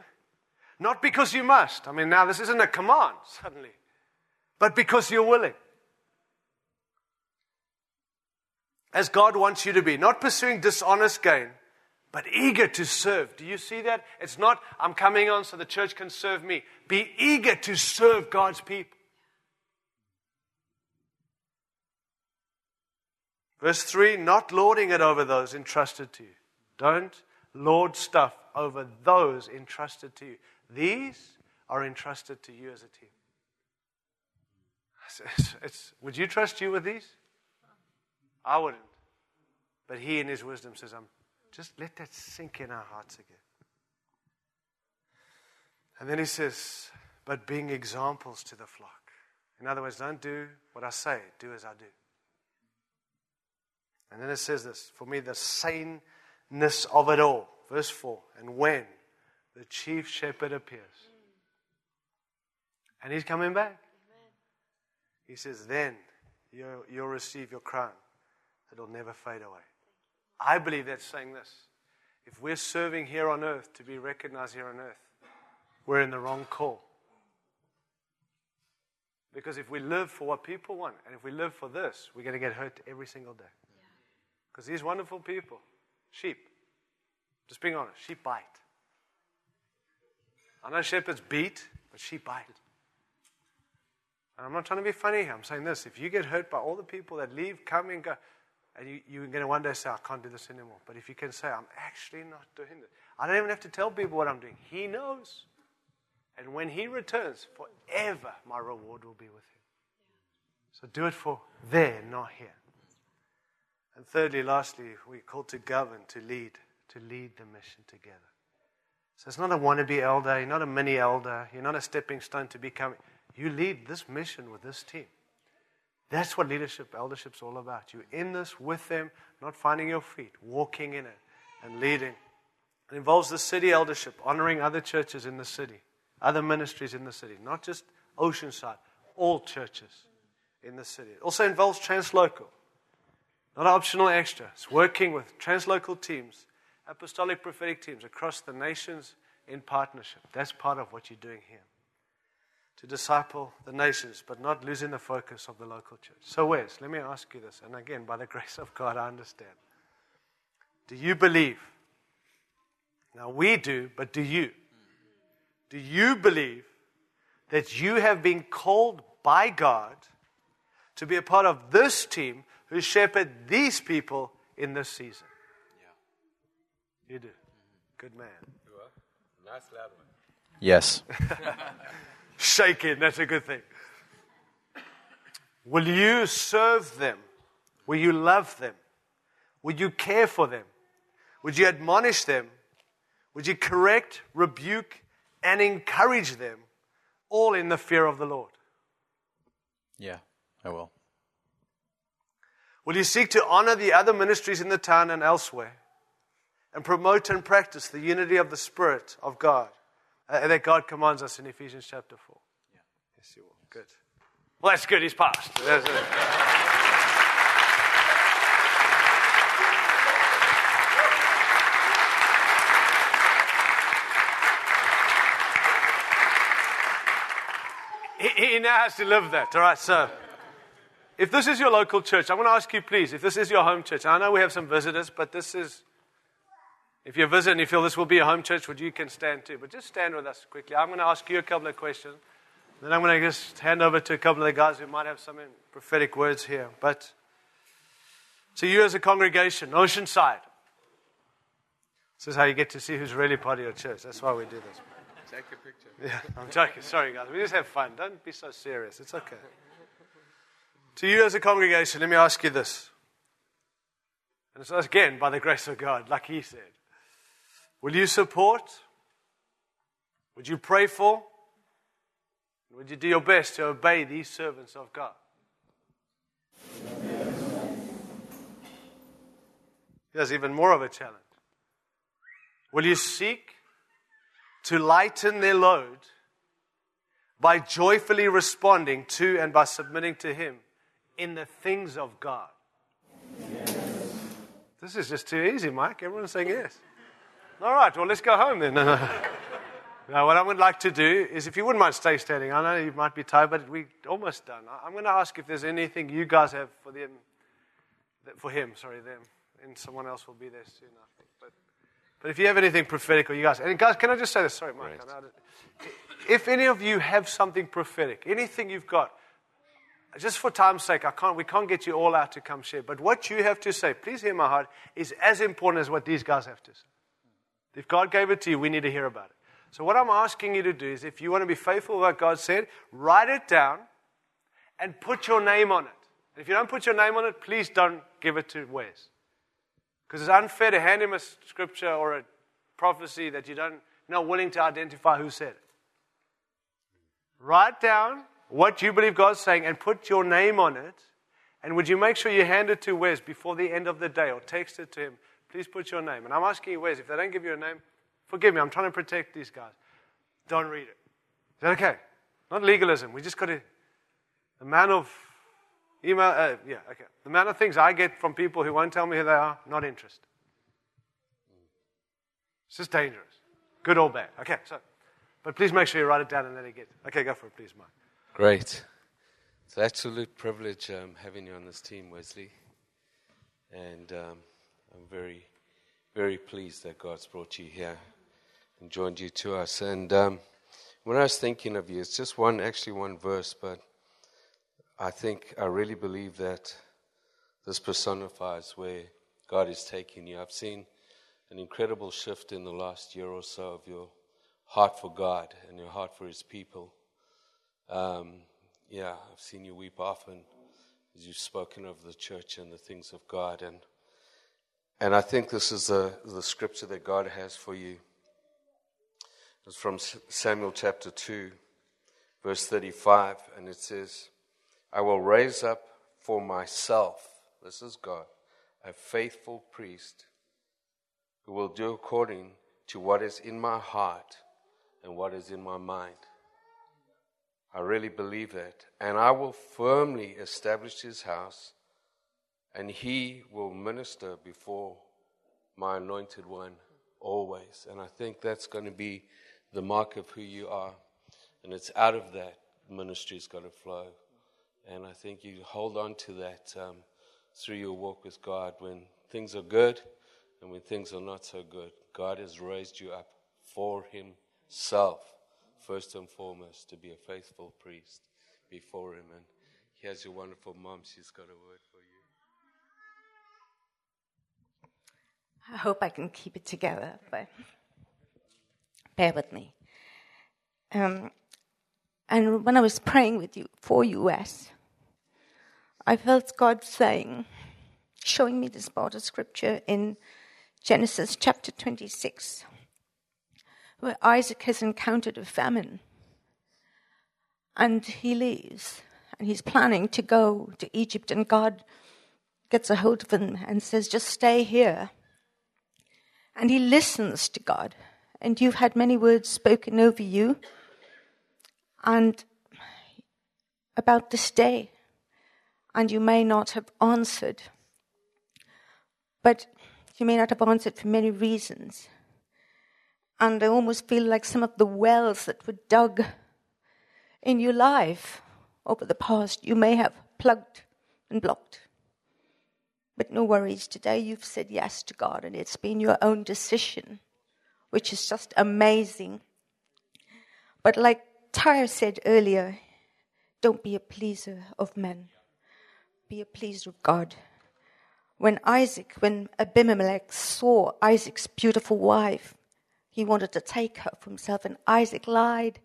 not because you must. I mean, now this isn't a command, suddenly, but because you're willing. As God wants you to be, not pursuing dishonest gain, but eager to serve. Do you see that? It's not, I'm coming on so the church can serve me. Be eager to serve God's people. Verse 3 not lording it over those entrusted to you. Don't lord stuff over those entrusted to you. These are entrusted to you as a team. It's, it's, would you trust you with these? I wouldn't. But he, in his wisdom, says, um, just let that sink in our hearts again. And then he says, but being examples to the flock. In other words, don't do what I say, do as I do. And then it says this for me, the saneness of it all. Verse 4 And when the chief shepherd appears, and he's coming back, he says, then you'll, you'll receive your crown it'll never fade away. I believe that's saying this. If we're serving here on earth to be recognized here on earth, we're in the wrong call. Because if we live for what people want, and if we live for this, we're going to get hurt every single day. Because these wonderful people, sheep, just being honest, sheep bite. I know shepherds beat, but sheep bite. And I'm not trying to be funny here. I'm saying this. If you get hurt by all the people that leave, come and go, and you, you're going to one day say, I can't do this anymore. But if you can say, I'm actually not doing this, I don't even have to tell people what I'm doing. He knows. And when He returns, forever my reward will be with Him. So do it for there, not here. And thirdly, lastly, we're called to govern, to lead, to lead the mission together. So it's not a wannabe elder, you're not a mini elder, you're not a stepping stone to become. You lead this mission with this team. That's what leadership, eldership's all about. You're in this with them, not finding your feet, walking in it and leading. It involves the city eldership, honoring other churches in the city, other ministries in the city, not just Oceanside, all churches in the city. It also involves translocal, not optional extra. It's working with translocal teams, apostolic prophetic teams across the nations in partnership. That's part of what you're doing here to disciple the nations, but not losing the focus of the local church. So, Wes, let me ask you this, and again, by the grace of God, I understand. Do you believe Now we do, but do you? Do you believe that you have been called by God to be a part of this team who shepherd these people in this season? Yeah. You do. Good man. You are. Nice loud one. Yes. Shake it, that's a good thing. Will you serve them? Will you love them? Would you care for them? Would you admonish them? Would you correct, rebuke, and encourage them, all in the fear of the Lord? Yeah, I will. Will you seek to honor the other ministries in the town and elsewhere and promote and practice the unity of the Spirit of God uh, that God commands us in Ephesians chapter 4? Yeah. Yes, you will. Good. Well, that's good. He's passed. That's it. He, he now has to live that. All right, so if this is your local church, I want to ask you, please, if this is your home church, I know we have some visitors, but this is, if you're visiting and you feel this will be a home church, would you can stand too? But just stand with us quickly. I'm going to ask you a couple of questions. Then I'm going to just hand over to a couple of the guys who might have some prophetic words here. But to you as a congregation, Oceanside, this is how you get to see who's really part of your church. That's why we do this. Take a picture. Yeah, I'm joking. Sorry, guys. We just have fun. Don't be so serious. It's okay. To you as a congregation, let me ask you this. And it's again by the grace of God, like he said. Will you support? Would you pray for? Would you do your best to obey these servants of God? Here's even more of a challenge. Will you seek to lighten their load by joyfully responding to and by submitting to Him in the things of God. This is just too easy, Mike. Everyone's saying yes. All right, well, let's go home then. now, what I would like to do is, if you wouldn't mind stay standing, I know you might be tired, but we're almost done. I'm going to ask if there's anything you guys have for them, for him, sorry, them, and someone else will be there soon, I think. But but if you have anything prophetic, or you guys, and guys, can I just say this? Sorry, Mike. I If any of you have something prophetic, anything you've got, just for time's sake, I can't, we can't get you all out to come share. But what you have to say, please hear my heart, is as important as what these guys have to say. If God gave it to you, we need to hear about it. So what I'm asking you to do is, if you want to be faithful to what God said, write it down and put your name on it. And if you don't put your name on it, please don't give it to Wes. Because it's unfair to hand him a scripture or a prophecy that you don't, you're not willing to identify who said it. Write down what you believe God's saying and put your name on it. And would you make sure you hand it to Wes before the end of the day or text it to him? Please put your name. And I'm asking you, Wes, if they don't give you a name, forgive me. I'm trying to protect these guys. Don't read it. Is that okay? Not legalism. We just got to. The man of email, uh, yeah, okay. The man of things I get from people who won't tell me who they are, not interested. It's just dangerous. Good or bad. Okay, so, but please make sure you write it down and let it get. Okay, go for it, please, Mike. Great. It's an absolute privilege um, having you on this team, Wesley. And um, I'm very, very pleased that God's brought you here and joined you to us. And um, when I was thinking of you, it's just one, actually one verse, but I think, I really believe that this personifies where God is taking you. I've seen an incredible shift in the last year or so of your heart for God and your heart for His people. Um, yeah, I've seen you weep often as you've spoken of the church and the things of God. And, and I think this is the, the scripture that God has for you. It's from Samuel chapter 2, verse 35, and it says, I will raise up for myself, this is God, a faithful priest who will do according to what is in my heart and what is in my mind. I really believe that. And I will firmly establish his house, and he will minister before my anointed one always. And I think that's going to be the mark of who you are. And it's out of that ministry's going to flow. And I think you hold on to that um, through your walk with God when things are good and when things are not so good. God has raised you up for Himself, first and foremost, to be a faithful priest before Him. And here's your wonderful mom. She's got a word for you. I hope I can keep it together, but bear with me. Um, and when I was praying with you for Wes, I felt God saying, showing me this part of scripture in Genesis chapter 26, where Isaac has encountered a famine. And he leaves, and he's planning to go to Egypt, and God gets a hold of him and says, Just stay here. And he listens to God. And you've had many words spoken over you and about this day. And you may not have answered. But you may not have answered for many reasons. And I almost feel like some of the wells that were dug in your life over the past, you may have plugged and blocked. But no worries, today you've said yes to God, and it's been your own decision, which is just amazing. But like Tyre said earlier, don't be a pleaser of men, be a pleaser of God. When Isaac, when Abimelech saw Isaac's beautiful wife, he wanted to take her for himself, and Isaac lied.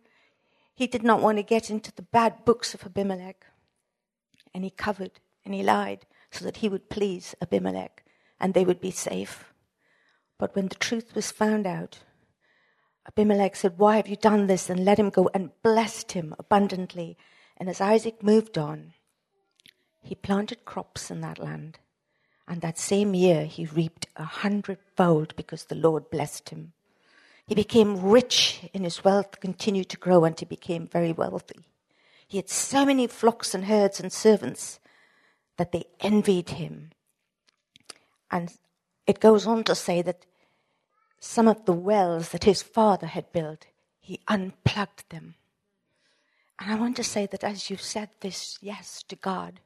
He did not want to get into the bad books of Abimelech. And he covered and he lied so that he would please Abimelech and they would be safe. But when the truth was found out, Abimelech said, Why have you done this? And let him go and blessed him abundantly. And as Isaac moved on, he planted crops in that land. And that same year, he reaped a hundredfold because the Lord blessed him. He became rich in his wealth, continued to grow, and he became very wealthy. He had so many flocks and herds and servants that they envied him. And it goes on to say that some of the wells that his father had built, he unplugged them. And I want to say that as you've said this yes to God,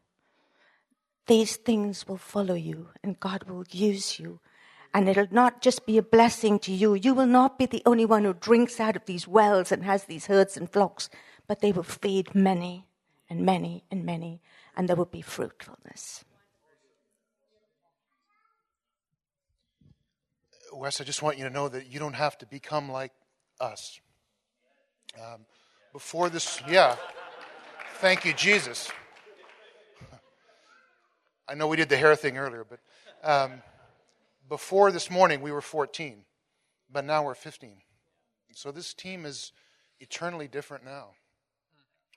these things will follow you and God will use you. And it'll not just be a blessing to you. You will not be the only one who drinks out of these wells and has these herds and flocks, but they will feed many and many and many and there would be fruitfulness. Wes, I just want you to know that you don't have to become like us. Um, before this, yeah. Thank you, Jesus. I know we did the hair thing earlier, but um, before this morning we were 14, but now we're 15. So this team is eternally different now.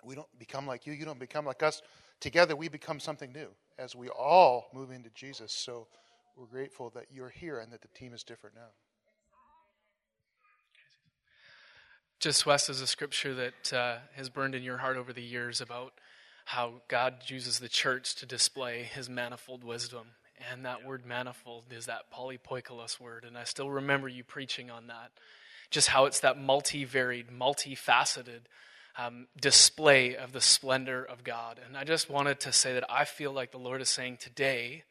We don't become like you, you don't become like us together we become something new as we all move into Jesus. So we're grateful that you're here and that the team is different now. Just Wes is a scripture that uh, has burned in your heart over the years about how God uses the church to display his manifold wisdom. And that word manifold is that polypoikilos word. And I still remember you preaching on that. Just how it's that multi-varied, multifaceted um, display of the splendor of God. And I just wanted to say that I feel like the Lord is saying today,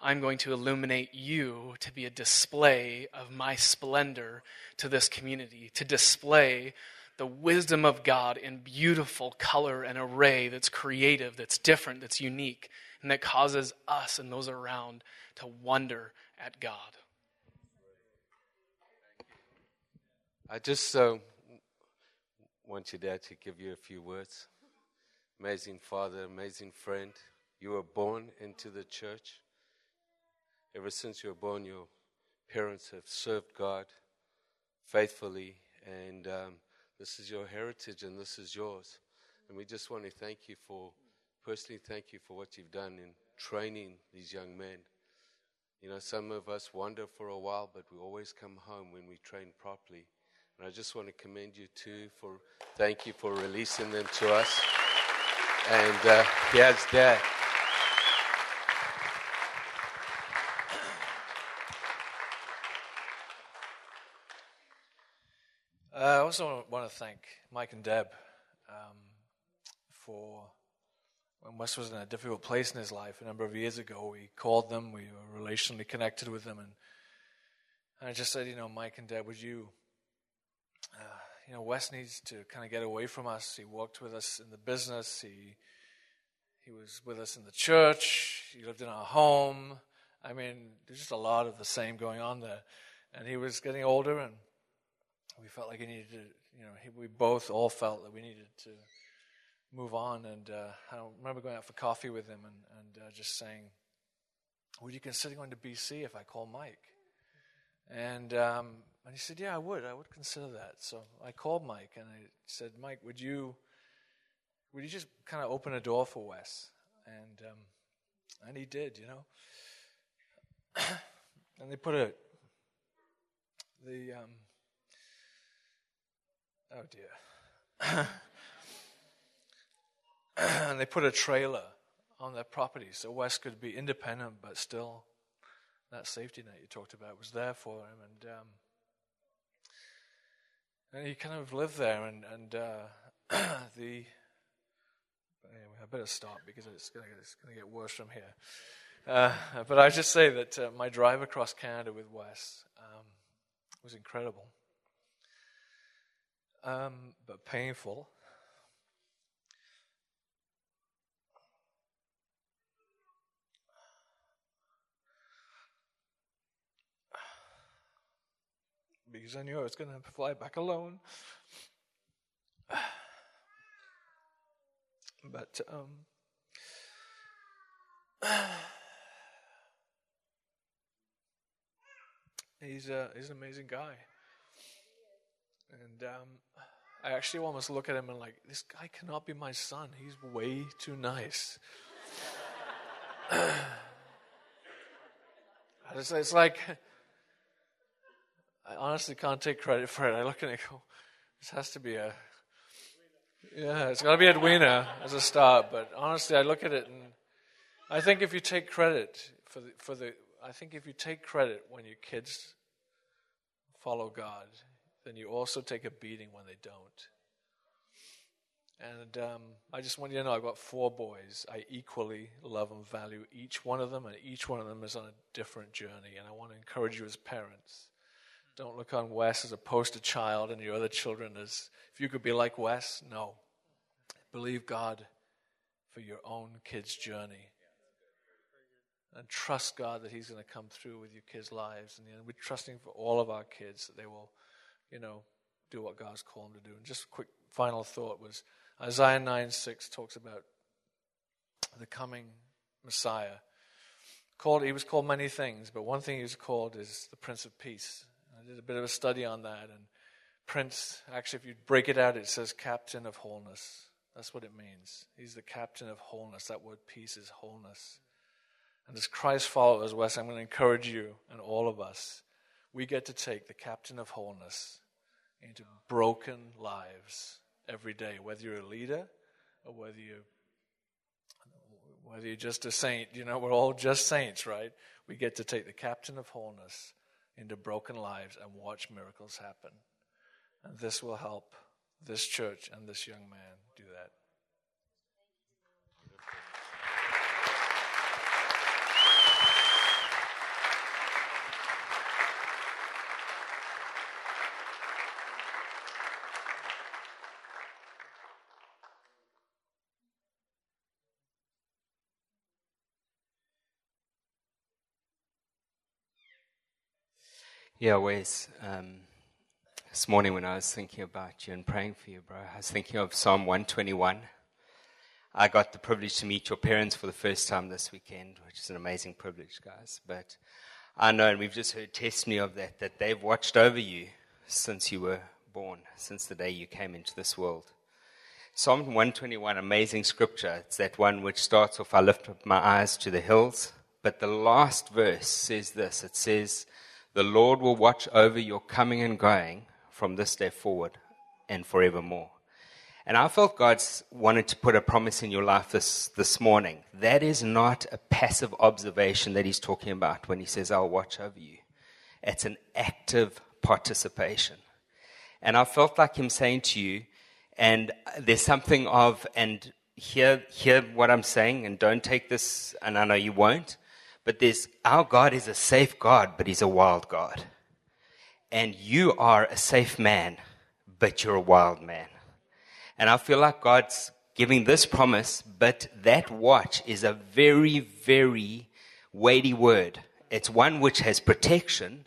I'm going to illuminate you to be a display of my splendor to this community, to display the wisdom of God in beautiful color and array that's creative, that's different, that's unique, and that causes us and those around to wonder at God. I just uh, want your dad to give you a few words. Amazing father, amazing friend. You were born into the church. Ever since you were born, your parents have served God faithfully, and um, this is your heritage and this is yours. And we just want to thank you for, personally, thank you for what you've done in training these young men. You know, some of us wander for a while, but we always come home when we train properly. And I just want to commend you too for thank you for releasing them to us. And uh, Dad's dad. Uh, I also want to thank Mike and Deb um, for when Wes was in a difficult place in his life a number of years ago. We called them, we were relationally connected with them, and And I just said, you know, Mike and Deb, would you, you know, Wes needs to kind of get away from us. He worked with us in the business. He he was with us in the church. He lived in our home. I mean, there's just a lot of the same going on there. And he was getting older, and we felt like he needed to, you know, he, we both all felt that we needed to move on. And uh, I remember going out for coffee with him and, and uh, just saying, Would you consider going to BC if I call Mike? And, um, and he said, Yeah, I would. I would consider that. So I called Mike and I said, Mike, would you would you just kind of open a door for Wes? And um, and he did, you know. and they put a the um, oh dear, and they put a trailer on their property so Wes could be independent, but still that safety net you talked about was there for him, and um, and he kind of lived there, and and uh, the anyway, I better stop because it's going to get worse from here. Uh, but I just say that uh, my drive across Canada with Wes um, was incredible, um, but painful. Because I knew I was going to fly back alone. But um, he's a he's an amazing guy, and um, I actually almost look at him and like this guy cannot be my son. He's way too nice. it's, it's like I honestly can't take credit for it. I look at it and go, this has to be a yeah, it's got to be Edwina as a start. But honestly, I look at it and I think if you take credit for the, for the, I think if you take credit when your kids follow God, then you also take a beating when they don't. And um, I just want you to know I've got four boys. I equally love and value each one of them, and each one of them is on a different journey. And I want to encourage you as parents. Don't look on Wes as a poster child and your other children as if you could be like Wes. No. Believe God for your own kid's journey. And trust God that He's going to come through with your kids' lives. And we're trusting for all of our kids that they will, you know, do what God's called them to do. And just a quick final thought was Isaiah 9 6 talks about the coming Messiah. Called, he was called many things, but one thing he was called is the Prince of Peace. Did a bit of a study on that, and Prince, actually, if you break it out, it says Captain of Wholeness. That's what it means. He's the captain of wholeness. That word peace is wholeness. And as Christ followers, Wes, I'm going to encourage you and all of us. We get to take the captain of wholeness into broken lives every day, whether you're a leader or whether you're whether you're just a saint, you know, we're all just saints, right? We get to take the captain of wholeness into broken lives and watch miracles happen. And this will help this church and this young man do that. Yeah, Wes. Um, this morning when I was thinking about you and praying for you, bro, I was thinking of Psalm 121. I got the privilege to meet your parents for the first time this weekend, which is an amazing privilege, guys. But I know, and we've just heard testimony of that, that they've watched over you since you were born, since the day you came into this world. Psalm 121, amazing scripture. It's that one which starts off, I lift up my eyes to the hills. But the last verse says this it says, the Lord will watch over your coming and going from this day forward and forevermore. And I felt God wanted to put a promise in your life this, this morning. That is not a passive observation that He's talking about when He says, I'll watch over you. It's an active participation. And I felt like Him saying to you, and there's something of, and hear, hear what I'm saying, and don't take this, and I know you won't, but there's, our God is a safe God, but He's a wild God. and you are a safe man, but you're a wild man. And I feel like God's giving this promise, but that watch is a very, very weighty word. It's one which has protection,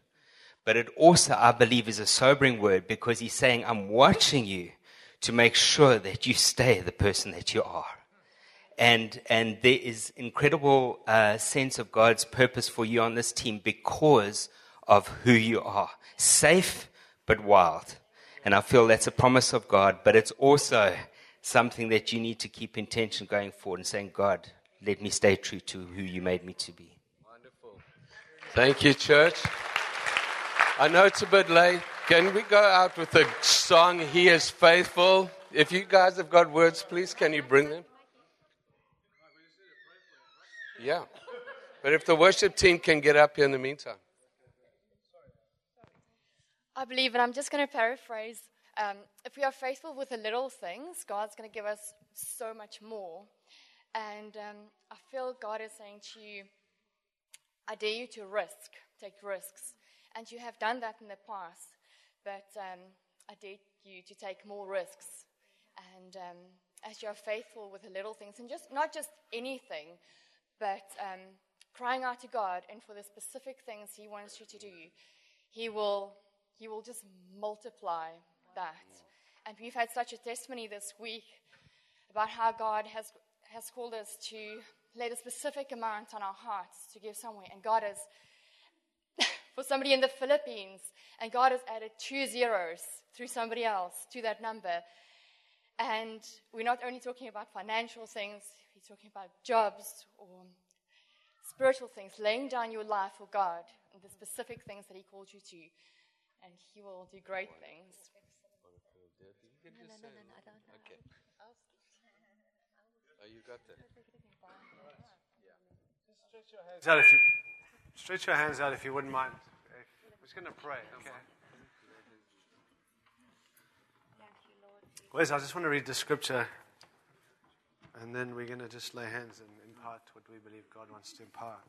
but it also, I believe, is a sobering word because he's saying, I'm watching you to make sure that you stay the person that you are. And, and there is incredible uh, sense of God's purpose for you on this team because of who you are. Safe, but wild. And I feel that's a promise of God, but it's also something that you need to keep intention going forward and saying, God, let me stay true to who you made me to be. Wonderful. Thank you, church. I know it's a bit late. Can we go out with the song, He is Faithful? If you guys have got words, please, can you bring them? Yeah. But if the worship team can get up here in the meantime. I believe, and I'm just going to paraphrase um, if we are faithful with the little things, God's going to give us so much more. And um, I feel God is saying to you, I dare you to risk, take risks. And you have done that in the past, but um, I dare you to take more risks. And um, as you are faithful with the little things, and just not just anything, but um, crying out to God and for the specific things He wants you to do, He will he will just multiply that. And we've had such a testimony this week about how God has, has called us to let a specific amount on our hearts to give somewhere. And God has, for somebody in the Philippines, and God has added two zeros through somebody else to that number. And we're not only talking about financial things, we're talking about jobs or spiritual things, laying down your life for God and the specific things that He called you to and He will do great things. No, no, no, no, I don't know. Okay. Oh, you got that. Stretch your hands out if you, stretch your hands out if you wouldn't mind. We're just going to pray, okay? Wes, I just want to read the scripture and then we're going to just lay hands and impart what we believe God wants to impart.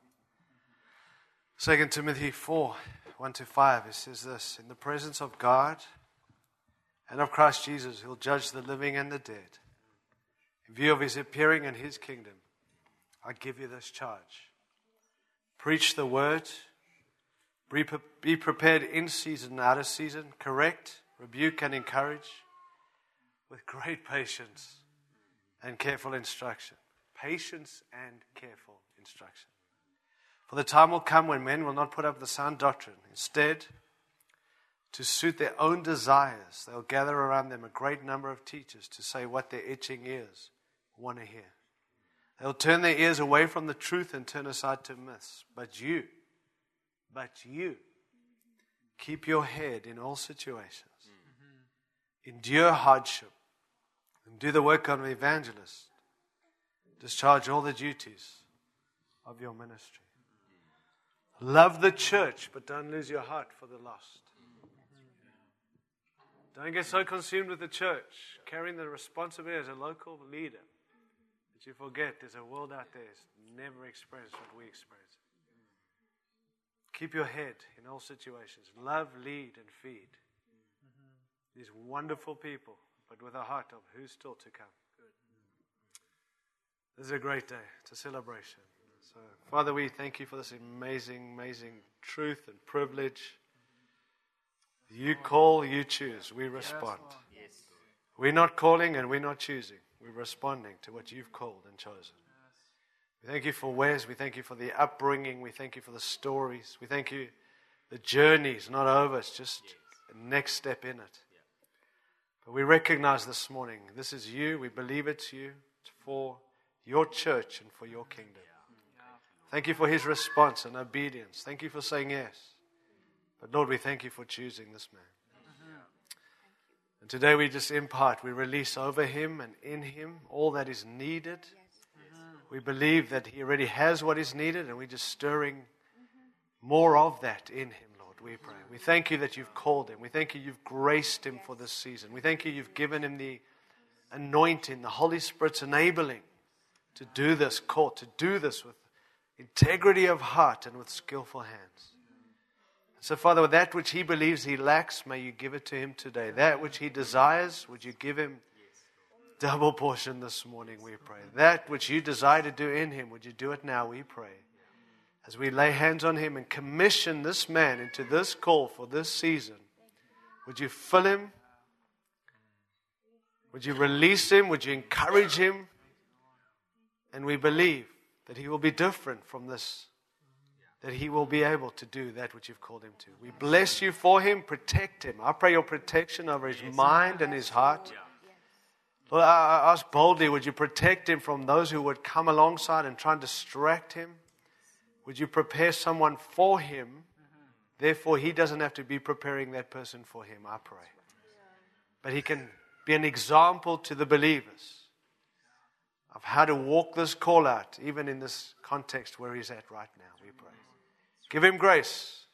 2 Timothy 4 1 to 5, it says this In the presence of God and of Christ Jesus, who'll judge the living and the dead. In view of his appearing in his kingdom, I give you this charge preach the word, be prepared in season and out of season, correct, rebuke, and encourage with great patience and careful instruction. Patience and careful instruction. For the time will come when men will not put up the sound doctrine. Instead, to suit their own desires, they'll gather around them a great number of teachers to say what their itching ears want to hear. They'll turn their ears away from the truth and turn aside to myths. But you, but you, keep your head in all situations. Mm-hmm. Endure hardship and do the work of an evangelist. Discharge all the duties of your ministry. Love the church, but don't lose your heart for the lost. Don't get so consumed with the church, carrying the responsibility as a local leader, that you forget there's a world out there that's never experienced what we experience. Keep your head in all situations. Love, lead, and feed. These wonderful people, but with a heart of who's still to come. This is a great day. It's a celebration. So, Father, we thank you for this amazing, amazing truth and privilege. You call, you choose, we respond. We're not calling and we're not choosing. We're responding to what you've called and chosen. We thank you for Wes. We thank you for the upbringing. We thank you for the stories. We thank you. The journey's not over, it's just a next step in it. But we recognize this morning this is you. We believe it's you. It's for your church and for your kingdom. Thank you for his response and obedience. Thank you for saying yes. But Lord, we thank you for choosing this man. And today we just impart, we release over him and in him all that is needed. We believe that he already has what is needed, and we're just stirring more of that in him. We pray. We thank you that you've called him. We thank you you've graced him for this season. We thank you you've given him the anointing, the Holy Spirit's enabling to do this call, to do this with integrity of heart and with skillful hands. So, Father, with that which he believes he lacks, may you give it to him today. That which he desires, would you give him double portion this morning, we pray. That which you desire to do in him, would you do it now, we pray. As we lay hands on him and commission this man into this call for this season, would you fill him? Would you release him? Would you encourage him? And we believe that he will be different from this, that he will be able to do that which you've called him to. We bless you for him, protect him. I pray your protection over his mind and his heart. Lord, I ask boldly, would you protect him from those who would come alongside and try and distract him? Would you prepare someone for him? Therefore, he doesn't have to be preparing that person for him, I pray. But he can be an example to the believers of how to walk this call out, even in this context where he's at right now, we pray. Give him grace.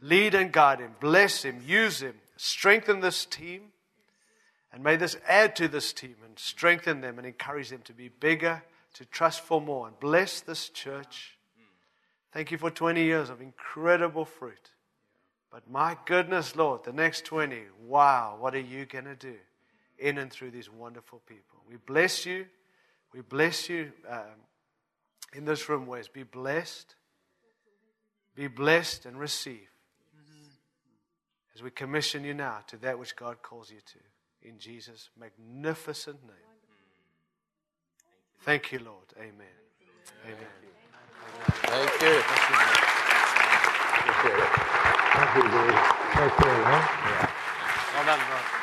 Lead and guide him. Bless him. Use him. Strengthen this team. And may this add to this team and strengthen them and encourage them to be bigger, to trust for more, and bless this church. Thank you for 20 years of incredible fruit. But my goodness, Lord, the next 20, wow, what are you going to do in and through these wonderful people? We bless you. We bless you um, in this room, Wes. Be blessed. Be blessed and receive as we commission you now to that which God calls you to. In Jesus' magnificent name. Thank you, Lord. Amen. Amen. Thank you. Thank you. Thank you, dude. Thank Well done, bro.